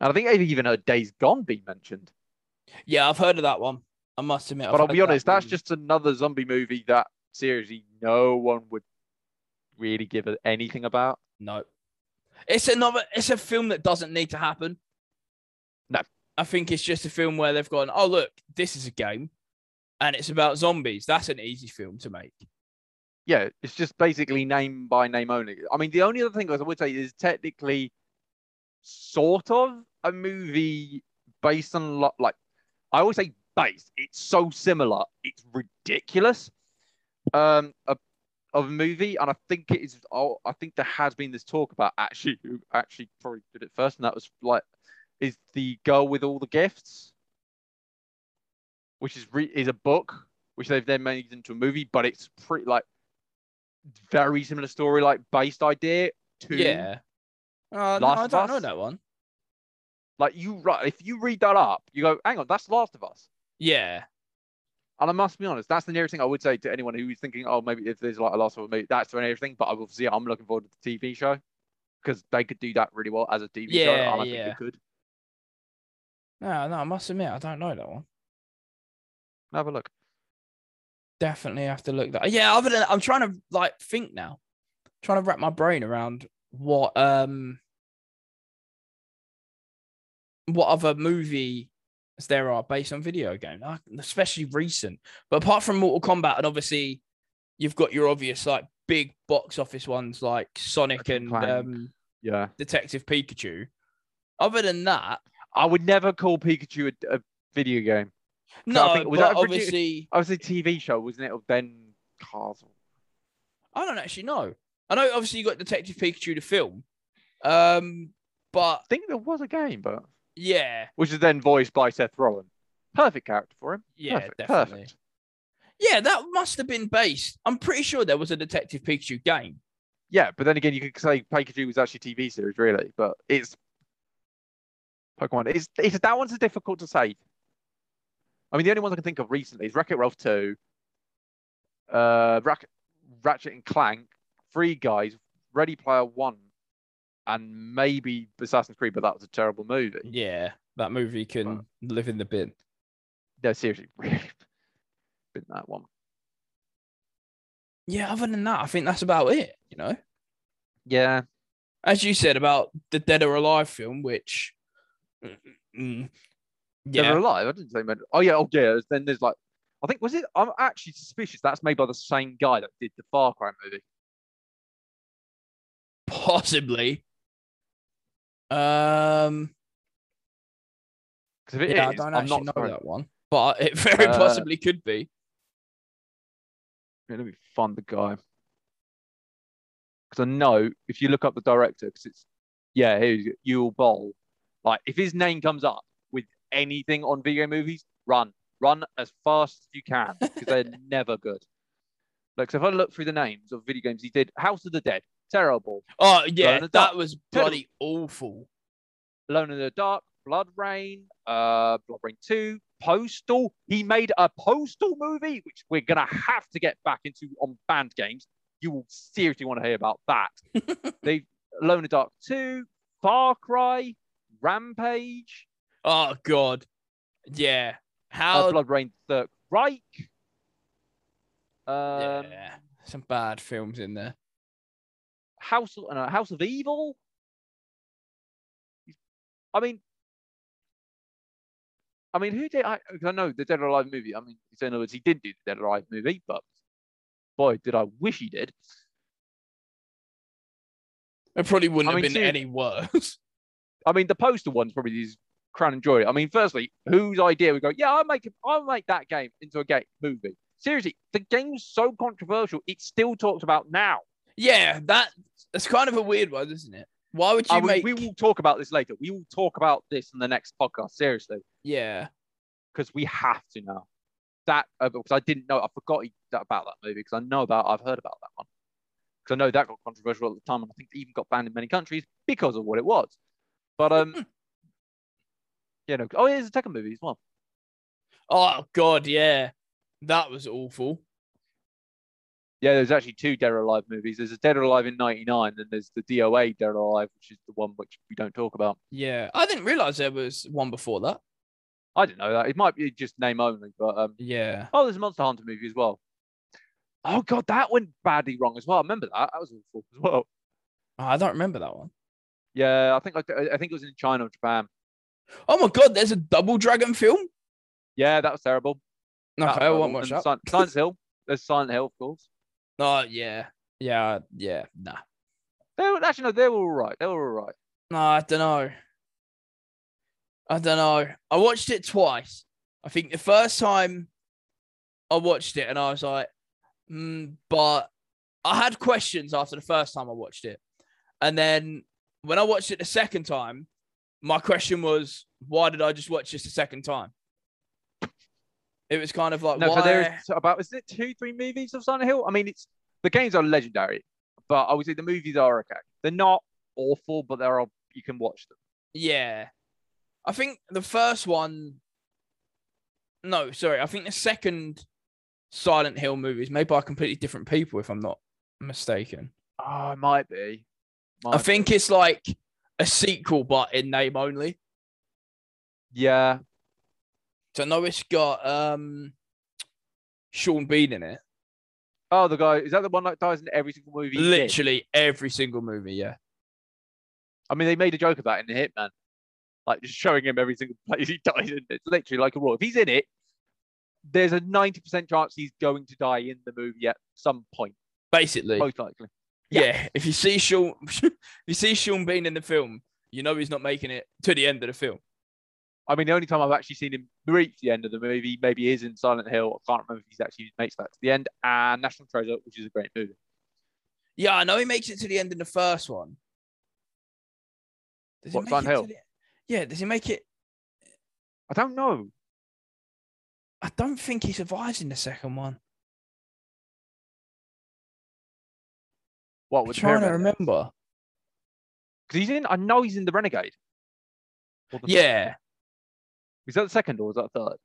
And I think I've even heard Days Gone being mentioned. Yeah, I've heard of that one. I must admit. but I've I'll be honest, that that's just another zombie movie that seriously no one would really give anything about. No. It's another it's a film that doesn't need to happen. I think it's just a film where they've gone, oh look, this is a game and it's about zombies. That's an easy film to make. Yeah, it's just basically name by name only. I mean, the only other thing I would say is technically sort of a movie based on lo- like I always say based. It's so similar, it's ridiculous. Um, a, of a movie, and I think it is. Oh, I think there has been this talk about actually who actually probably did it first, and that was like is the girl with all the gifts, which is re- is a book which they've then made into a movie, but it's pretty like very similar story, like based idea to Yeah. Uh, no, Last I don't know Us? that one. like you right. If you read that up, you go, hang on, that's Last of Us. Yeah. And I must be honest, that's the nearest thing I would say to anyone who's thinking, oh, maybe if there's like a Last of Us movie, that's the nearest thing. But obviously, I'm looking forward to the TV show because they could do that really well as a TV show, Yeah, and I think yeah. could. No, no, I must admit, I don't know that one. Have a look. Definitely have to look that. Yeah, other than I'm trying to like think now, trying to wrap my brain around what um what other movie there are based on video game, especially recent. But apart from Mortal Kombat, and obviously you've got your obvious like big box office ones like Sonic and um, Yeah, Detective Pikachu. Other than that, I would never call Pikachu a, a video game. no, think- was that obviously I was a TV show, wasn't it? Of Ben Castle. I don't actually know. I know obviously you got Detective Pikachu the film. Um, but I think there was a game, but yeah, which is then voiced by Seth Rogen. Perfect character for him. yeah, perfect, definitely. perfect. Yeah, that must have been based. I'm pretty sure there was a Detective Pikachu game. Yeah, but then again, you could say Pikachu was actually a TV series, really. But it's Pokemon. It's, it's that one's difficult to say. I mean, the only ones I can think of recently is Wreck-It Ralph 2, uh, Rack, Ratchet and Clank, Free Guys, Ready Player One, and maybe Assassin's Creed, but that was a terrible movie. Yeah, that movie can live in the bin. No, seriously, been that one. Yeah, other than that, I think that's about it. You know, Yeah, as you said about the Dead or Alive film, which, mm, yeah, or Alive. I didn't say. men- Oh yeah, oh yeah. Then there's like, I think was it? I'm actually suspicious that's made by the same guy that did the Far Cry movie. possibly. Um, Because if it yeah, I don't I'm actually not know that one, but it very Uh, possibly could be. Yeah, let me find the guy. Because I know if you look up the director, because it's yeah, here's Uwe Boll. Like if his name comes up with anything on video movies, run, run as fast as you can because they're never good. Look, so if I look through the names of video games he did, House of the Dead, terrible. Oh yeah, that Dark. was Tell bloody awful. Alone in the Dark, BloodRayne, uh, BloodRayne 2, Postal. He made a Postal movie, which we're gonna have to get back into on banned games. You will seriously want to hear about that. they Alone in the Dark 2, Far Cry, Rampage, Oh god, yeah. uh, How? BloodRayne Third Reich. Um, yeah, some bad films in there. House of, uh, House of Evil. I mean, I mean, who did I? 'cause I know the Dead or Alive movie. I mean, in other words, he did do the Dead or Alive movie, but boy, did I wish he did. It probably wouldn't I have mean, been see- any worse. I mean, the Postal one's probably his crown and joy. I mean, firstly, whose idea we go? Yeah, I'll make. I'll make that game into a game movie. Seriously, the game's so controversial. It's still talked about now. yeah, that that's kind of a weird one, isn't it? Why would you Uh, we, make? we will talk about this later. We will talk about this in the next podcast. Seriously. Yeah, because we have to now. That uh, because I didn't know, I forgot about that movie because I know about, I've heard about that one because I know that got controversial at the time, and I think it even got banned in many countries because of what it was. But um, you know, oh, yeah, there's a Tekken movie as well. Oh god, yeah, that was awful. Yeah, there's actually two Dead or Alive movies. There's a Dead or Alive in '99, and there's the DOA Dead or Alive, which is the one which we don't talk about. Yeah, I didn't realize there was one before that. I didn't know that. It might be just name only, but um, Yeah, oh, there's a Monster Hunter movie as well. Oh god, that went badly wrong as well. I remember that. That was awful as well. Oh, I don't remember that one. Yeah, I think like I think it was in China or Japan. Oh my god, there's a Double Dragon film. Yeah, that was terrible. No, That I won't watch that. Sil- Silent Hill. There's Silent Hill, of course. Oh yeah, yeah, yeah. Nah, They were actually no, they were all right. They were all right. no, I don't know. I don't know. I watched it twice. I think the first time I watched it and I was like, mm, but I had questions after the first time I watched it. And then when I watched it the second time, my question was, why did I just watch this a second time? It was kind of like, No, why? so there's about is it two, three movies of Silent Hill? I mean, it's the games are legendary, but I would say the movies are okay. They're not awful, but they're all you can watch them. Yeah. I think the first one. No, sorry. I think the second Silent Hill movie is made by completely different people, if I'm not mistaken. Oh, it might be. I think it's like a sequel, but in name only. Yeah. So I know it's got um Sean Bean in it. Oh, the guy is that the one that dies in every single movie? Literally every single movie, yeah. I mean, they made a joke about it in the Hitman, like just showing him every single place he dies in. It's literally like a rule. If he's in it, there's a ninety percent chance he's going to die in the movie at some point, Basically. most likely. Yeah. If you see Sean if you see Sean Bean in the film, you know he's not making it to the end of the film. I mean, the only time I've actually seen him reach the end of the movie maybe is in Silent Hill. I can't remember if he's actually makes that to the end. And National Treasure, which is a great movie. Yeah, I know he makes it to the end in the first one. Does What, Silent Hill? the- Yeah, does he make it? I don't know. I don't think he survives in the second one. What I'm trying to remember. Because he's in. I know he's in the Renegade. The- Yeah, Is that the second or is that the third?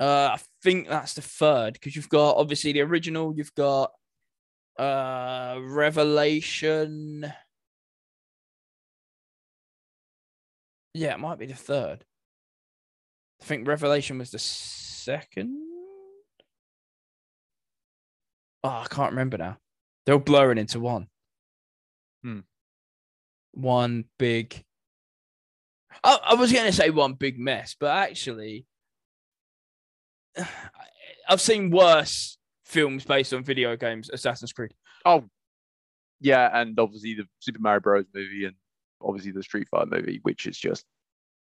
uh, I think that's the third because you've got obviously the original. You've got uh Revelation. Yeah, it might be the third. I think Revelation was the second. Oh, I can't remember now. They're all blurring into one. Hmm. One big. I, I was going to say one big mess, but actually, I've seen worse films based on video games. Assassin's Creed. Oh, yeah, and obviously the Super Mario Bros. movie and obviously the Street Fighter movie, which is just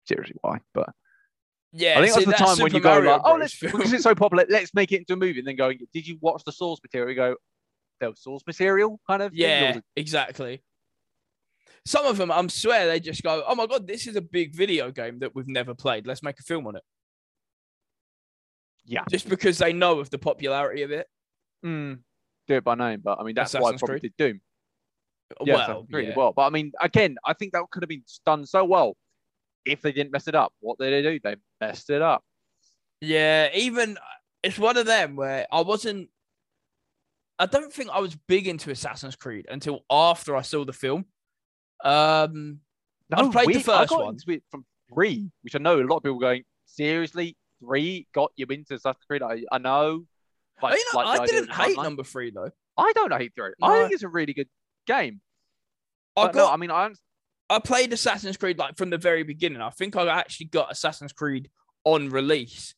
seriously why. But Yeah, I think that's the time when Super you go like, oh, let's because it's so popular, let's make it into a movie. And then going, did you watch the source material? You go, there source material kind of. Yeah, was exactly. Some of them, I'm swear, they just go, "Oh my god, this is a big video game that we've never played. Let's make a film on it." Yeah. just because they know of the popularity of it. a- mm, do it by name, but I mean that's why I Assassin's probably Creed? did Doom. Yeah, well, Assassin's Creed yeah. well. But I mean, again, I think that could have been done so well if they didn't mess it up. What did they do? They messed it up. Yeah, even it's one of them where I wasn't. I don't think I was big into Assassin's Creed until after I saw the film. Um, I've played the weird. First got one. from three, which I know a lot of people going seriously. Three got you into Assassin's Creed. I, I know. Like, you know, like I didn't hate number three though. I don't hate three. I think it's a really good game. I But no, got, I mean, I I played Assassin's Creed like from the very beginning. I think I actually got Assassin's Creed on release,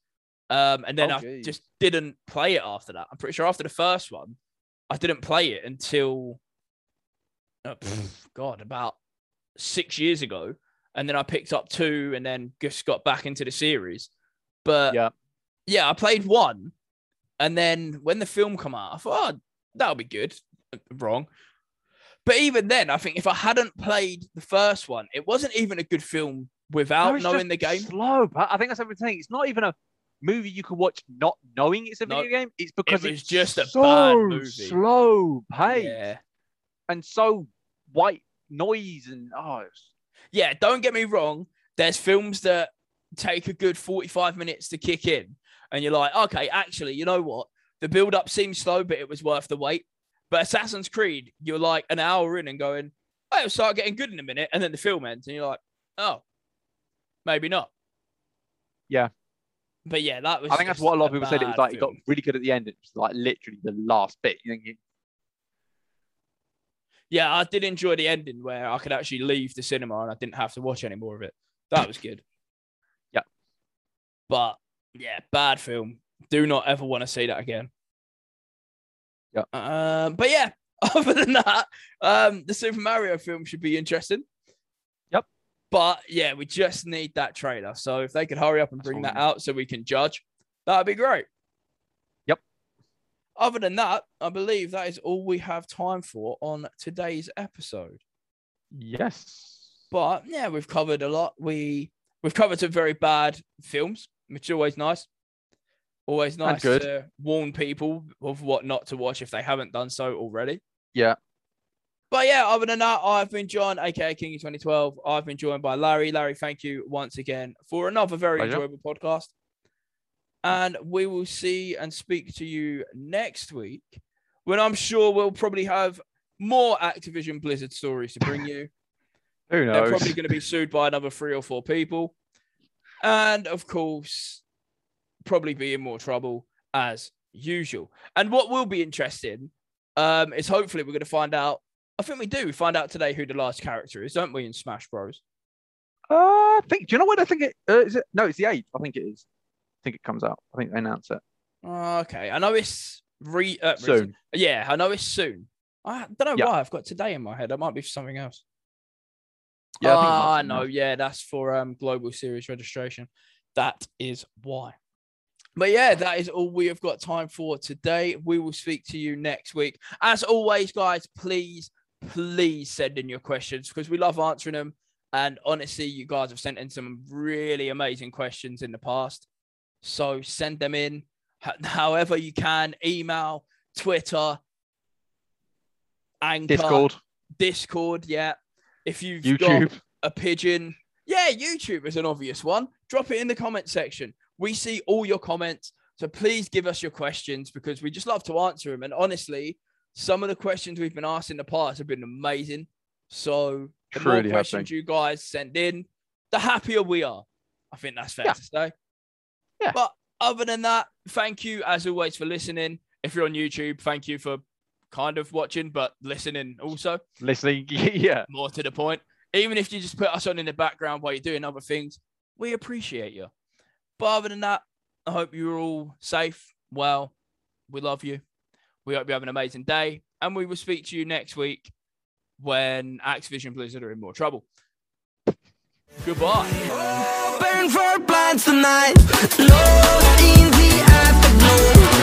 um, and then Oh, I just didn't play it after that. I'm pretty sure after the first one, I didn't play it until, uh, pff, God, about six years ago, and then I picked up two, and then just got back into the series. But Yeah. yeah, I played one, and then when the film come out, I thought oh, that'll be good. Wrong. But even then, I think if I hadn't played the first one, it wasn't even a good film without No, knowing the game. Slow, but I think that's everything. It's not even a movie you can watch not knowing it's a No, video game. It's because was it's just a so bad movie. slow pace Yeah. and so white noise and oh, Yeah, don't get me wrong. There's films that take a good 45 minutes to kick in, and you're like, okay, actually, you know what? The build up seems slow, but it was worth the wait. But Assassin's Creed, you're like an hour in and going, oh, it'll start getting good in a minute. And then the film ends, and you're like, oh, maybe not. Yeah. But yeah, that was. I think that's what a lot of people said. It was like it got really good at the end. It was like literally the last bit. You think Yeah, I did enjoy the ending where I could actually leave the cinema and I didn't have to watch any more of it. That was good. Yeah. But yeah, bad film. Do not ever want to see that again. Yeah. Um, but yeah, other than that, um, the Super Mario film should be interesting. But yeah, we just need that trailer. So if they could hurry up and bring that out so we can judge, that'd be great. Yep. other than that, I believe that is all we have time for on today's episode. Yes. But yeah, we've covered a lot. We we've covered some very bad films, which is always nice. Always nice to warn people of what not to watch if they haven't done so already. Yeah. But yeah, other than that, I've been John, aka King of 2012. I've been joined by Larry. Larry, thank you once again for another very Pleasure. enjoyable podcast. And we will see and speak to you next week when I'm sure we'll probably have more Activision Blizzard stories to bring you. Who They're knows? probably going to be sued by another three or four people. And of course, probably be in more trouble as usual. And what will be interesting um, is hopefully we're going to find out. I think we do. We find out today who the last character is, don't we, in Smash Bros? Uh, I think. Do you know when I think it uh, is? It no, it's the eighth. I think it is. I think it comes out. I think they announce it Oh, okay. I know it's re- uh, soon. Yeah, I know it's soon. I don't know Yeah. why I've got today in my head. That might be for something else. Yeah, I think it Ah, might I know. now. Yeah, that's for um global series registration. That is why. But yeah, that is all we have got time for today. We will speak to you next week. As always, guys, please, please send in your questions because we love answering them. And honestly, you guys have sent in some really amazing questions in the past. So send them in however you can email, Twitter, Anchor, Discord, Discord. Yeah. If you've got YouTube. a pigeon. Yeah, YouTube is an obvious one. Drop it in the comment section. We see all your comments. So please give us your questions because we just love to answer them. And honestly, some of the questions we've been asked in the past have been amazing. So the more Truly have questions you guys send in, the happier we are. I think that's fair Yeah. to say. Yeah. But other than that, thank you as always for listening. If you're on YouTube, thank you for kind of watching, but listening also Listening. yeah. more to the point. Even if you just put us on in the background while you're doing other things, we appreciate you. But other than that, I hope you're all safe. Well, we love you. We hope you have an amazing day, and we will speak to you next week when Activision Blizzard are in more trouble. Goodbye. Burn for tonight. In the afterglow.